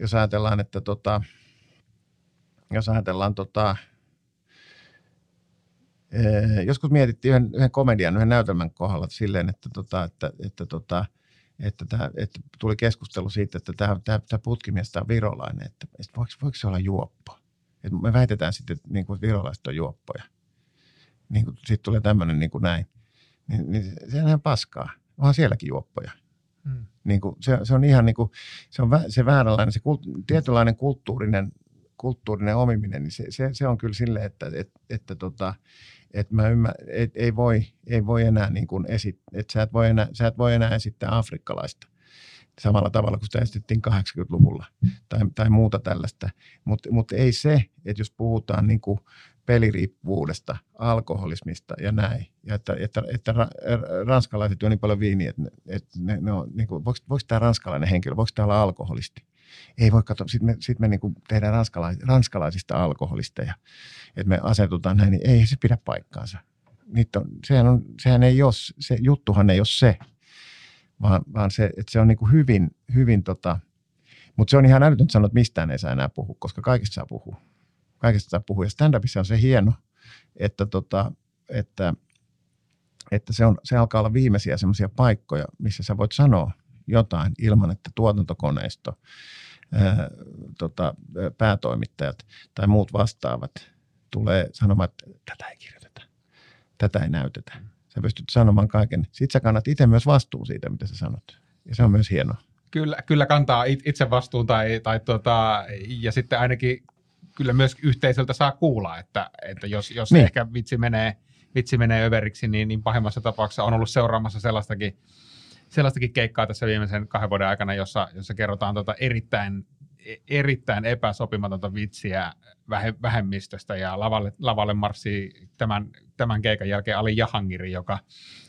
jos ajatellaan, että tota, jos ajatellaan tota, eh, joskus mietittiin yhden, yhden komedian, yhden näytelmän kohdalla silleen, että, tota, että, että, tota, että, tämä, että tuli keskustelu siitä, että tämä, tämä, tämä putkimies on virolainen, että, että voiko, voiko se olla juoppo? Että me väitetään sitten, että, niin kuin, että virolaiset on juoppoja. Niin sitten tulee tämmöinen niin kuin näin. Niin, niin sehän on paskaa. Onhan sielläkin juoppoja. Hmm. Niin kuin, se, se, on ihan niin kuin, se on vä, se vääränlainen, se kult, tietynlainen kulttuurinen, kulttuurinen omiminen, niin se, se, se on kyllä silleen, että, että, että, tota, että mä ymmär, et, ei, voi, ei voi enää niin kuin esit, että sä et voi enää, sä et voi enää esittää afrikkalaista samalla tavalla kuin sitä esitettiin 80-luvulla tai, tai muuta tällaista. Mutta mut ei se, että jos puhutaan niin kuin peliriippuvuudesta, alkoholismista ja näin, ja että, että, että ranskalaiset on niin paljon viiniä, että, että ne, ne on, niin kuin, voiko, voiko tämä ranskalainen henkilö, voiko tämä olla alkoholisti? Ei voi katsoa, sitten me, sit me niin kuin tehdään ranskalais, ranskalaisista alkoholisteja, että me asetutaan näin, niin ei se pidä paikkaansa. On, sehän, on, sehän ei ole, se juttuhan ei ole se, vaan, vaan se, että se on niin kuin hyvin, hyvin tota, mutta se on ihan älytöntä sanoa, että mistään ei saa enää puhua, koska kaikista saa puhua. Kaikista saa puhua. Ja stand-upissa on se hieno, että, tota, että, että se, on, se alkaa olla viimeisiä semmoisia paikkoja, missä sä voit sanoa jotain ilman, että tuotantokoneisto, ää, tota, päätoimittajat tai muut vastaavat tulee sanomaan, että tätä ei kirjoiteta, tätä ei näytetä. Sä pystyt sanomaan kaiken. Sitten sä kannat itse myös vastuun siitä, mitä sä sanot. Ja se on myös hienoa. Kyllä, kyllä kantaa itse vastuun tai, tai tuota, ja sitten ainakin kyllä myös yhteisöltä saa kuulla, että, että jos, jos niin. ehkä vitsi menee, vitsi menee överiksi, niin, niin pahimmassa tapauksessa on ollut seuraamassa sellaistakin, sellaistakin keikkaa tässä viimeisen kahden vuoden aikana, jossa, jossa kerrotaan tuota erittäin, erittäin epäsopimatonta vitsiä vähemmistöstä ja lavalle, lavalle marssii tämän, tämän keikan jälkeen Ali Jahangiri, joka,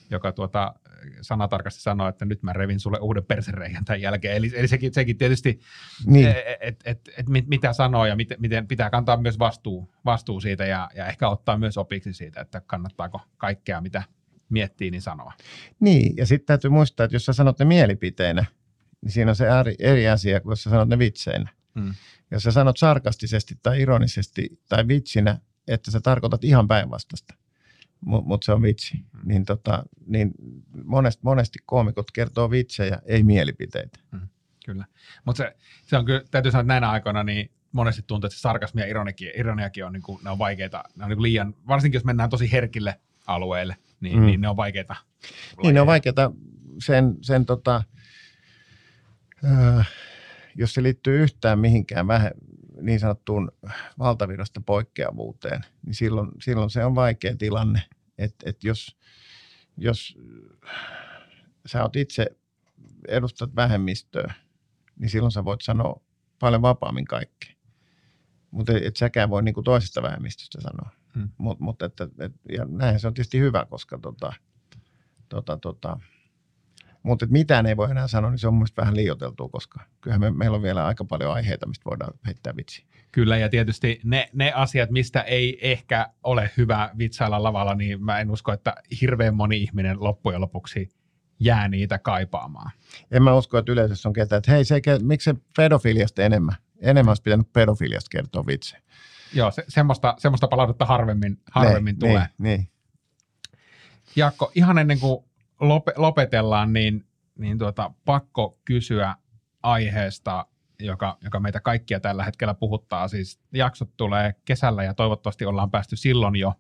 joka tuota, sanatarkasti sanoi, että nyt mä revin sulle uuden persereijän tämän jälkeen. Eli, eli sekin, sekin tietysti, niin. että et, et, et, mit, mitä sanoo ja miten, miten pitää kantaa myös vastuu, vastuu siitä ja, ja ehkä ottaa myös opiksi siitä, että kannattaako kaikkea, mitä miettii, niin sanoa. Niin, ja sitten täytyy muistaa, että jos sä sanot ne mielipiteinä, niin siinä on se eri, eri asia kuin jos sä sanot ne vitseinä. Hmm. Jos sä sanot sarkastisesti tai ironisesti tai vitsinä, että sä tarkoitat ihan päinvastaista, mutta mut se on vitsi, hmm. niin, tota, niin monesti, monesti koomikot kertoo vitsejä, ei mielipiteitä. Hmm. Kyllä, mutta se, se on kyllä, täytyy sanoa, että näinä aikoina niin monesti tuntuu, että se sarkasmi ja ironiakin, ironiakin on, niin kuin, ne on vaikeita, ne on niin kuin liian, varsinkin jos mennään tosi herkille alueille, niin, mm. niin ne on vaikeita. Niin ne on vaikeita sen, sen tota, äh, jos se liittyy yhtään mihinkään vähän niin sanottuun valtavirrasta poikkeavuuteen, niin silloin, silloin se on vaikea tilanne. Että et jos, jos sä oot itse edustat vähemmistöä, niin silloin sä voit sanoa paljon vapaammin kaikki. Mutta et, et säkään voi niinku toisesta vähemmistöstä sanoa. Hmm. Mut, mut et, et, ja näin se on tietysti hyvä, koska tota, tota, tota, mutta mitään ei voi enää sanoa, niin se on mielestäni vähän liioteltua, koska kyllähän me, meillä on vielä aika paljon aiheita, mistä voidaan heittää vitsi. Kyllä, ja tietysti ne, ne asiat, mistä ei ehkä ole hyvä vitsailla lavalla, niin mä en usko, että hirveän moni ihminen loppujen lopuksi jää niitä kaipaamaan. En mä usko, että yleisössä on ketään, että hei, se, miksi se pedofiliasta enemmän? Enemmän olisi pitänyt pedofiliasta kertoa vitsi. Joo, se, semmoista, semmoista palautetta harvemmin, harvemmin ne, tulee. Niin, niin. Jaakko, ihan ennen kuin lopetellaan, niin, niin tuota, pakko kysyä aiheesta, joka, joka meitä kaikkia tällä hetkellä puhuttaa. Siis jaksot tulee kesällä ja toivottavasti ollaan päästy silloin jo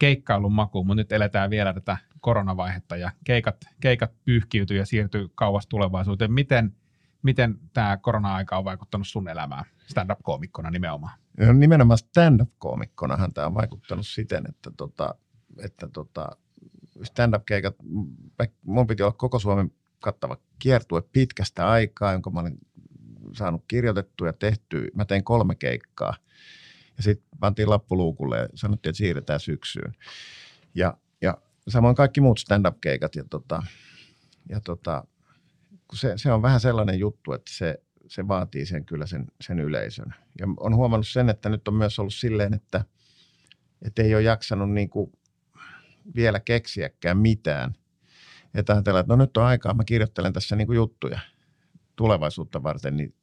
keikkailun makuun, mutta nyt eletään vielä tätä koronavaihetta ja keikat, keikat pyyhkiytyy ja siirtyy kauas tulevaisuuteen. Miten, miten tämä korona-aika on vaikuttanut sun elämään stand-up-koomikkona nimenomaan? No, nimenomaan stand-up-koomikkonahan tämä on vaikuttanut siten, että, tota, että tota, stand-up-keikat, mun piti olla koko Suomen kattava kiertue pitkästä aikaa, jonka mä olin saanut kirjoitettua ja tehty. Mä tein kolme keikkaa ja sitten pantiin lappuluukulle ja sanottiin, että siirretään syksyyn. Ja, ja samoin kaikki muut stand-up-keikat ja, tota, ja tota, se, se, on vähän sellainen juttu, että se, se vaatii sen kyllä sen, sen yleisön. Ja on huomannut sen, että nyt on myös ollut silleen, että, että ei ole jaksanut niin kuin vielä keksiäkään mitään. Että ajatellaan, että no nyt on aikaa, mä kirjoittelen tässä niin kuin juttuja tulevaisuutta varten, niin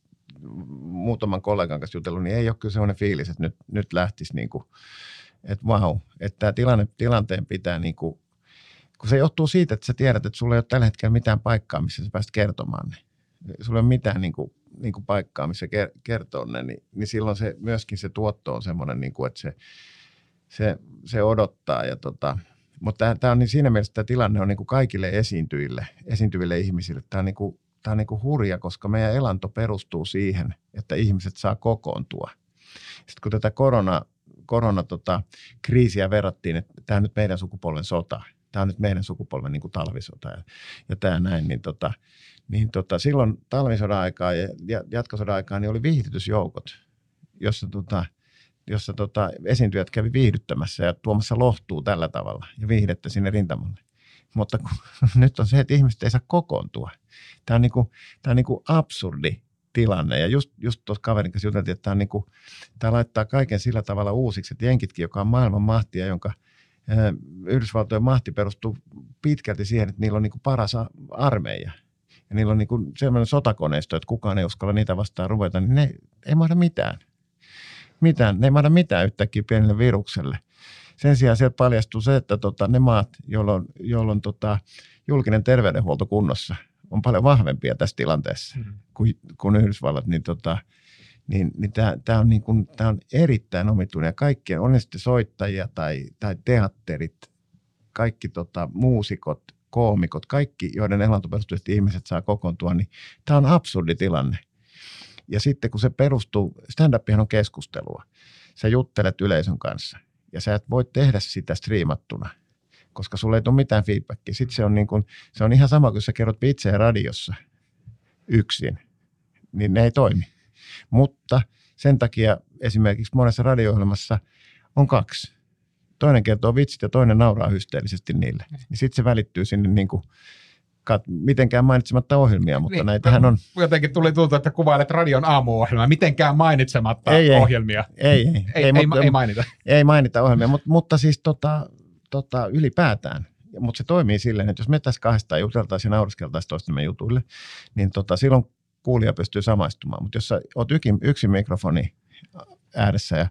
muutaman kollegan kanssa jutellut, niin ei ole kyllä sellainen fiilis, että nyt, nyt lähtisi niin kuin, että vau, että tämä tilanne, tilanteen pitää niin kuin, kun se johtuu siitä, että sä tiedät, että sulla ei ole tällä hetkellä mitään paikkaa, missä sä pääst kertomaan ne. Sulla ei ole mitään niin kuin, niin kuin paikkaa, missä kertoo ne, niin, niin silloin se, myöskin se tuotto on semmoinen, niin kuin, että se, se, se odottaa. Ja tota, mutta tämä on niin siinä mielessä tämä tilanne on niin kuin kaikille esiintyjille, esiintyville ihmisille. Tämä on, niin kuin, tämä on niin kuin hurja, koska meidän elanto perustuu siihen, että ihmiset saa kokoontua. Sitten kun tätä korona, korona tota, kriisiä verrattiin, että tämä on nyt meidän sukupolven sota, tämä on nyt meidän sukupolven niin kuin talvisota ja, ja tämä näin, niin, tota, niin tota, silloin talvisodan aikaa ja jatkosodan aikaa niin oli viihdytysjoukot, jossa tota, jossa tota, esiintyjät kävi viihdyttämässä ja tuomassa lohtuu tällä tavalla ja viihdettä sinne rintamalle. Mutta kun, (laughs) nyt on se, että ihmiset ei saa kokoontua. Tämä on, niinku, tämä on niinku absurdi tilanne. Ja just, just tuossa kaverin kanssa juteltiin, että tämä, niinku, tämä laittaa kaiken sillä tavalla uusiksi, että Jenkitkin, joka on maailman mahtia, jonka Yhdysvaltojen mahti perustuu pitkälti siihen, että niillä on niinku paras armeija. Ja niillä on niinku sellainen sotakoneisto, että kukaan ei uskalla niitä vastaan ruveta, niin ne ei mahda mitään mitään, ne ei mahda mitään yhtäkkiä pienelle virukselle. Sen sijaan sieltä paljastuu se, että tota, ne maat, joilla on tota, julkinen terveydenhuolto kunnossa, on paljon vahvempia tässä tilanteessa mm-hmm. kuin, kuin Yhdysvallat, niin, tota, niin, niin tämä on, niin kuin, on erittäin omituinen. Ja kaikkien, on ne sitten soittajia tai, tai teatterit, kaikki tota, muusikot, koomikot, kaikki, joiden elantoperusteisesti ihmiset saa kokoontua, niin tämä on absurdi tilanne. Ja sitten kun se perustuu, stand on keskustelua. Sä juttelet yleisön kanssa ja sä et voi tehdä sitä striimattuna, koska sulle ei tule mitään feedbackia. Sitten se on, niin kuin, se on ihan sama, kun sä kerrot itse radiossa yksin, niin ne ei toimi. Mutta sen takia esimerkiksi monessa radio on kaksi. Toinen kertoo vitsit ja toinen nauraa hysteellisesti niille. Niin sitten se välittyy sinne niin kuin kat, mitenkään mainitsematta ohjelmia, mutta niin, näitähän on... Jotenkin tuli tuntua, että kuvailet radion aamuohjelmaa, mitenkään mainitsematta ei, ohjelmia. Ei, ei, ei, ei, ei, mutta, ei mainita. Ei mainita ohjelmia, mutta, mutta siis tota, tota, ylipäätään. Mutta se toimii silleen, että jos me tässä kahdestaan juteltaisiin ja nauriskeltaisiin toistemme jutuille, niin tota, silloin kuulija pystyy samaistumaan. Mutta jos sä oot yksi, yksi mikrofoni ääressä ja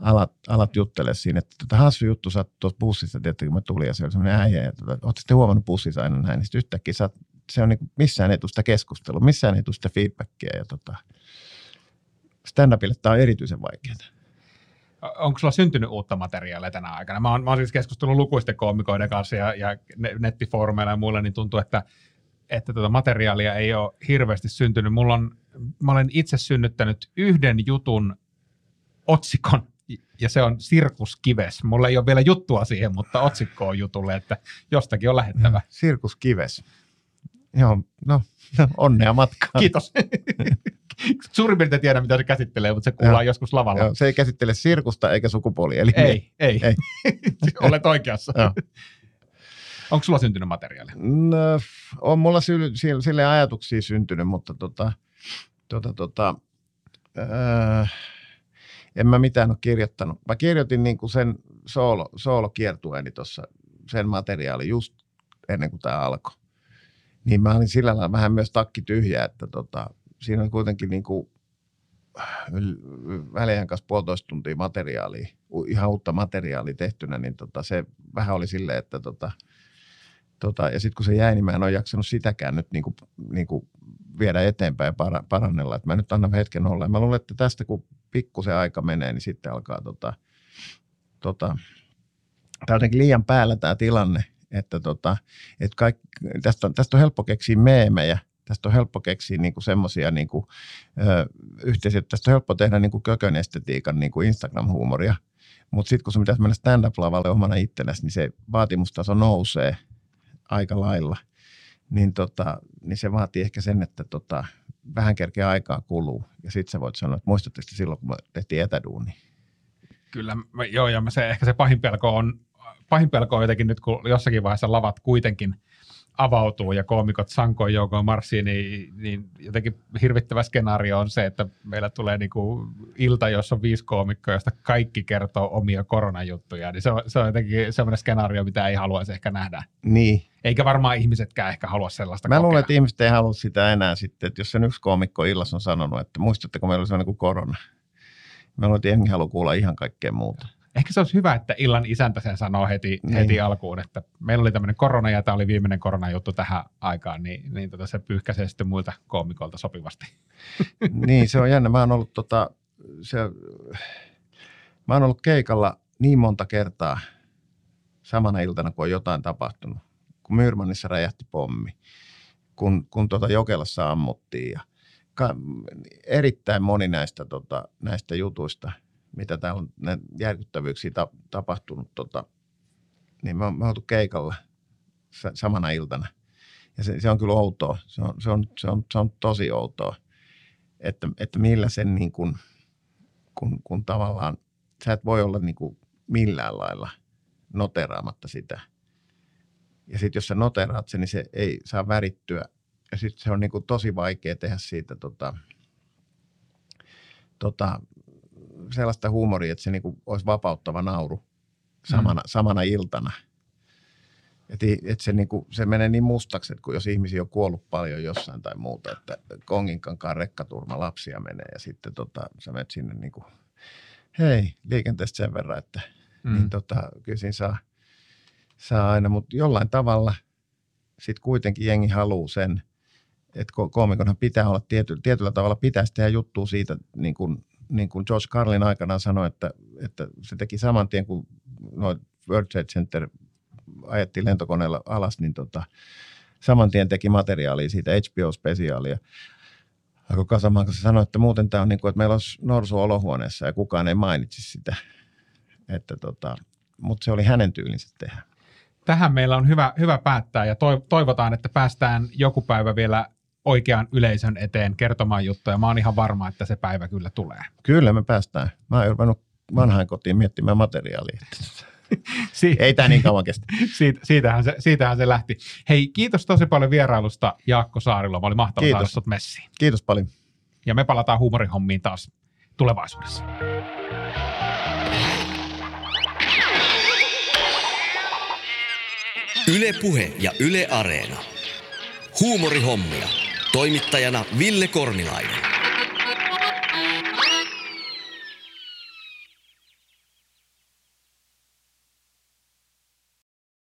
alat, alat juttele siinä, että tota, hassu juttu, sä tuossa bussissa, tiedätkö, kun mä tulin ja se oli semmoinen äijä, ja tota, ootte sitten huomannut bussissa aina näin, niin sitten yhtäkkiä sä, se on niin missään ei tule sitä keskustelua, missään ei tule sitä feedbackia ja tota, stand-upille tämä on erityisen vaikeaa. Onko sulla syntynyt uutta materiaalia tänä aikana? Mä oon, mä oon siis keskustellut lukuisten koomikoiden kanssa ja, ja nettifoorumeilla ja muilla, niin tuntuu, että, että tuota materiaalia ei ole hirveästi syntynyt. Mulla on, mä olen itse synnyttänyt yhden jutun otsikon, ja se on Sirkuskives. Mulla ei ole vielä juttua siihen, mutta otsikko on jutulle, että jostakin on lähettävä. Sirkuskives. Joo, no onnea matkaan. Kiitos. (laughs) Suurin piirtein tiedä, mitä se käsittelee, mutta se kuullaan Joo. joskus lavalla. Joo, se ei käsittele sirkusta eikä sukupuoli. Eli ei, ei. ei. (laughs) Olet oikeassa. Onko sulla syntynyt materiaali? No, on mulla sy- sille ajatuksia syntynyt, mutta tota, tota, tota, äh, en mä mitään ole kirjoittanut. Mä kirjoitin niin kuin sen soolo, soolokiertueeni tuossa, sen materiaali just ennen kuin tämä alkoi. Niin mä olin sillä lailla vähän myös takki tyhjä, että tota, siinä on kuitenkin niin kuin välihän kanssa puolitoista tuntia materiaalia, ihan uutta materiaalia tehtynä, niin tota, se vähän oli silleen, että tota, tota, ja sitten kun se jäi, niin mä en ole jaksanut sitäkään nyt niin kuin, niin kuin viedä eteenpäin ja parannella. Että mä nyt annan hetken olla. Mä luulen, että tästä kun pikkusen aika menee, niin sitten alkaa tota, tota, tämä on liian päällä tämä tilanne, että tota, et kaikki, tästä, tästä on helppo keksiä meemejä, tästä on helppo keksiä niinku semmoisia niinku, yhteisiä, tästä on helppo tehdä niinku kökön estetiikan niinku Instagram-huumoria, mutta sitten kun se pitäisi mennä stand-up-lavalle omana itsellesi, niin se vaatimustaso nousee aika lailla – niin, tota, niin se vaatii ehkä sen, että tota, vähän kerkeä aikaa kuluu. Ja sitten sä voit sanoa, että muistatteko silloin, kun me tehtiin etäduuni? Kyllä, joo, ja se, ehkä se pahin pelko on, pahin pelko on jotenkin nyt, kun jossakin vaiheessa lavat kuitenkin avautuu ja koomikot sankoin joukoon marssii, niin, niin jotenkin hirvittävä skenaario on se, että meillä tulee niinku ilta, jossa on viisi koomikkoa, josta kaikki kertoo omia koronajuttuja. Niin se, on, se on jotenkin semmoinen skenaario, mitä ei haluaisi ehkä nähdä. Niin. Eikä varmaan ihmisetkään ehkä halua sellaista Mä kokea. luulen, että ihmiset ei halua sitä enää sitten, että jos sen yksi koomikko illassa on sanonut, että muistatteko meillä oli sellainen kuin korona. Mä luulen, että jengi haluaa kuulla ihan kaikkea muuta. Ehkä se olisi hyvä, että illan isäntä sen sanoo heti, Niin. heti alkuun, että meillä oli tämmöinen korona ja tämä oli viimeinen koronajuttu tähän aikaan, niin, niin tota se pyyhkäisee sitten muilta koomikolta sopivasti. (laughs) niin, se on jännä. Mä oon ollut, tota, se, mä oon ollut keikalla niin monta kertaa samana iltana, kun on jotain tapahtunut. Kun Myyrmannissa räjähti pommi, kun, kun tota Jokelassa ammuttiin ja ka, erittäin moni näistä, tota, näistä jutuista, mitä täällä on näitä järkyttävyyksiä ta, tapahtunut, tota, niin me me oltu keikalla sa- samana iltana. Ja se, se on kyllä outoa. Se on, se on, se on, se on tosi outoa että, että millä sen niin kuin, kun, kun tavallaan, sä et voi olla niin kuin millään lailla noteraamatta sitä. Ja sitten jos sä noteraat sen, niin se ei saa värittyä. Ja sitten se on niin kuin tosi vaikea tehdä siitä tota, tota, sellaista huumoria, että se niin kuin olisi vapauttava nauru samana, mm. samana iltana. Että et se, niinku, se menee niin mustaksi, että kun jos ihmisiä on kuollut paljon jossain tai muuta, että konginkankaan rekkaturma lapsia menee ja sitten tota, sä menet sinne niinku, hei, liikenteestä sen verran, että mm. niin tota, kyllä siinä saa, saa aina, mutta jollain tavalla sitten kuitenkin jengi haluaa sen, että ko- koomikonhan pitää olla tiety, tietyllä tavalla, pitäisi tehdä juttua siitä, niin kuin, niin kuin George Carlin aikanaan sanoi, että, että se teki saman tien, kun noin World Trade Center ajettiin lentokoneella alas, niin tota, saman tien teki materiaalia siitä HBO-spesiaalia. Alkoi kasamaan, kun se sanoi, että muuten tämä on niin kuin, että meillä olisi norsu olohuoneessa ja kukaan ei mainitsi sitä. Että tota, mutta se oli hänen tyylinsä tehdä. Tähän meillä on hyvä, hyvä päättää ja toivotaan, että päästään joku päivä vielä oikean yleisön eteen kertomaan juttuja. Mä oon ihan varma, että se päivä kyllä tulee. Kyllä me päästään. Mä oon ruvennut vanhain kotiin miettimään materiaalia. (laughs) Si- Ei tämä niin kauan kestä. (laughs) Siitä, siitähän, se, siitähän se lähti. Hei, kiitos tosi paljon vierailusta Jaakko Saarilo. Mä oli mahtava Kiitos. saada sut messiin. Kiitos paljon. Ja me palataan huumorihommiin taas tulevaisuudessa. Yle Puhe ja Yle Areena. Huumorihommia. Toimittajana Ville Kornilainen.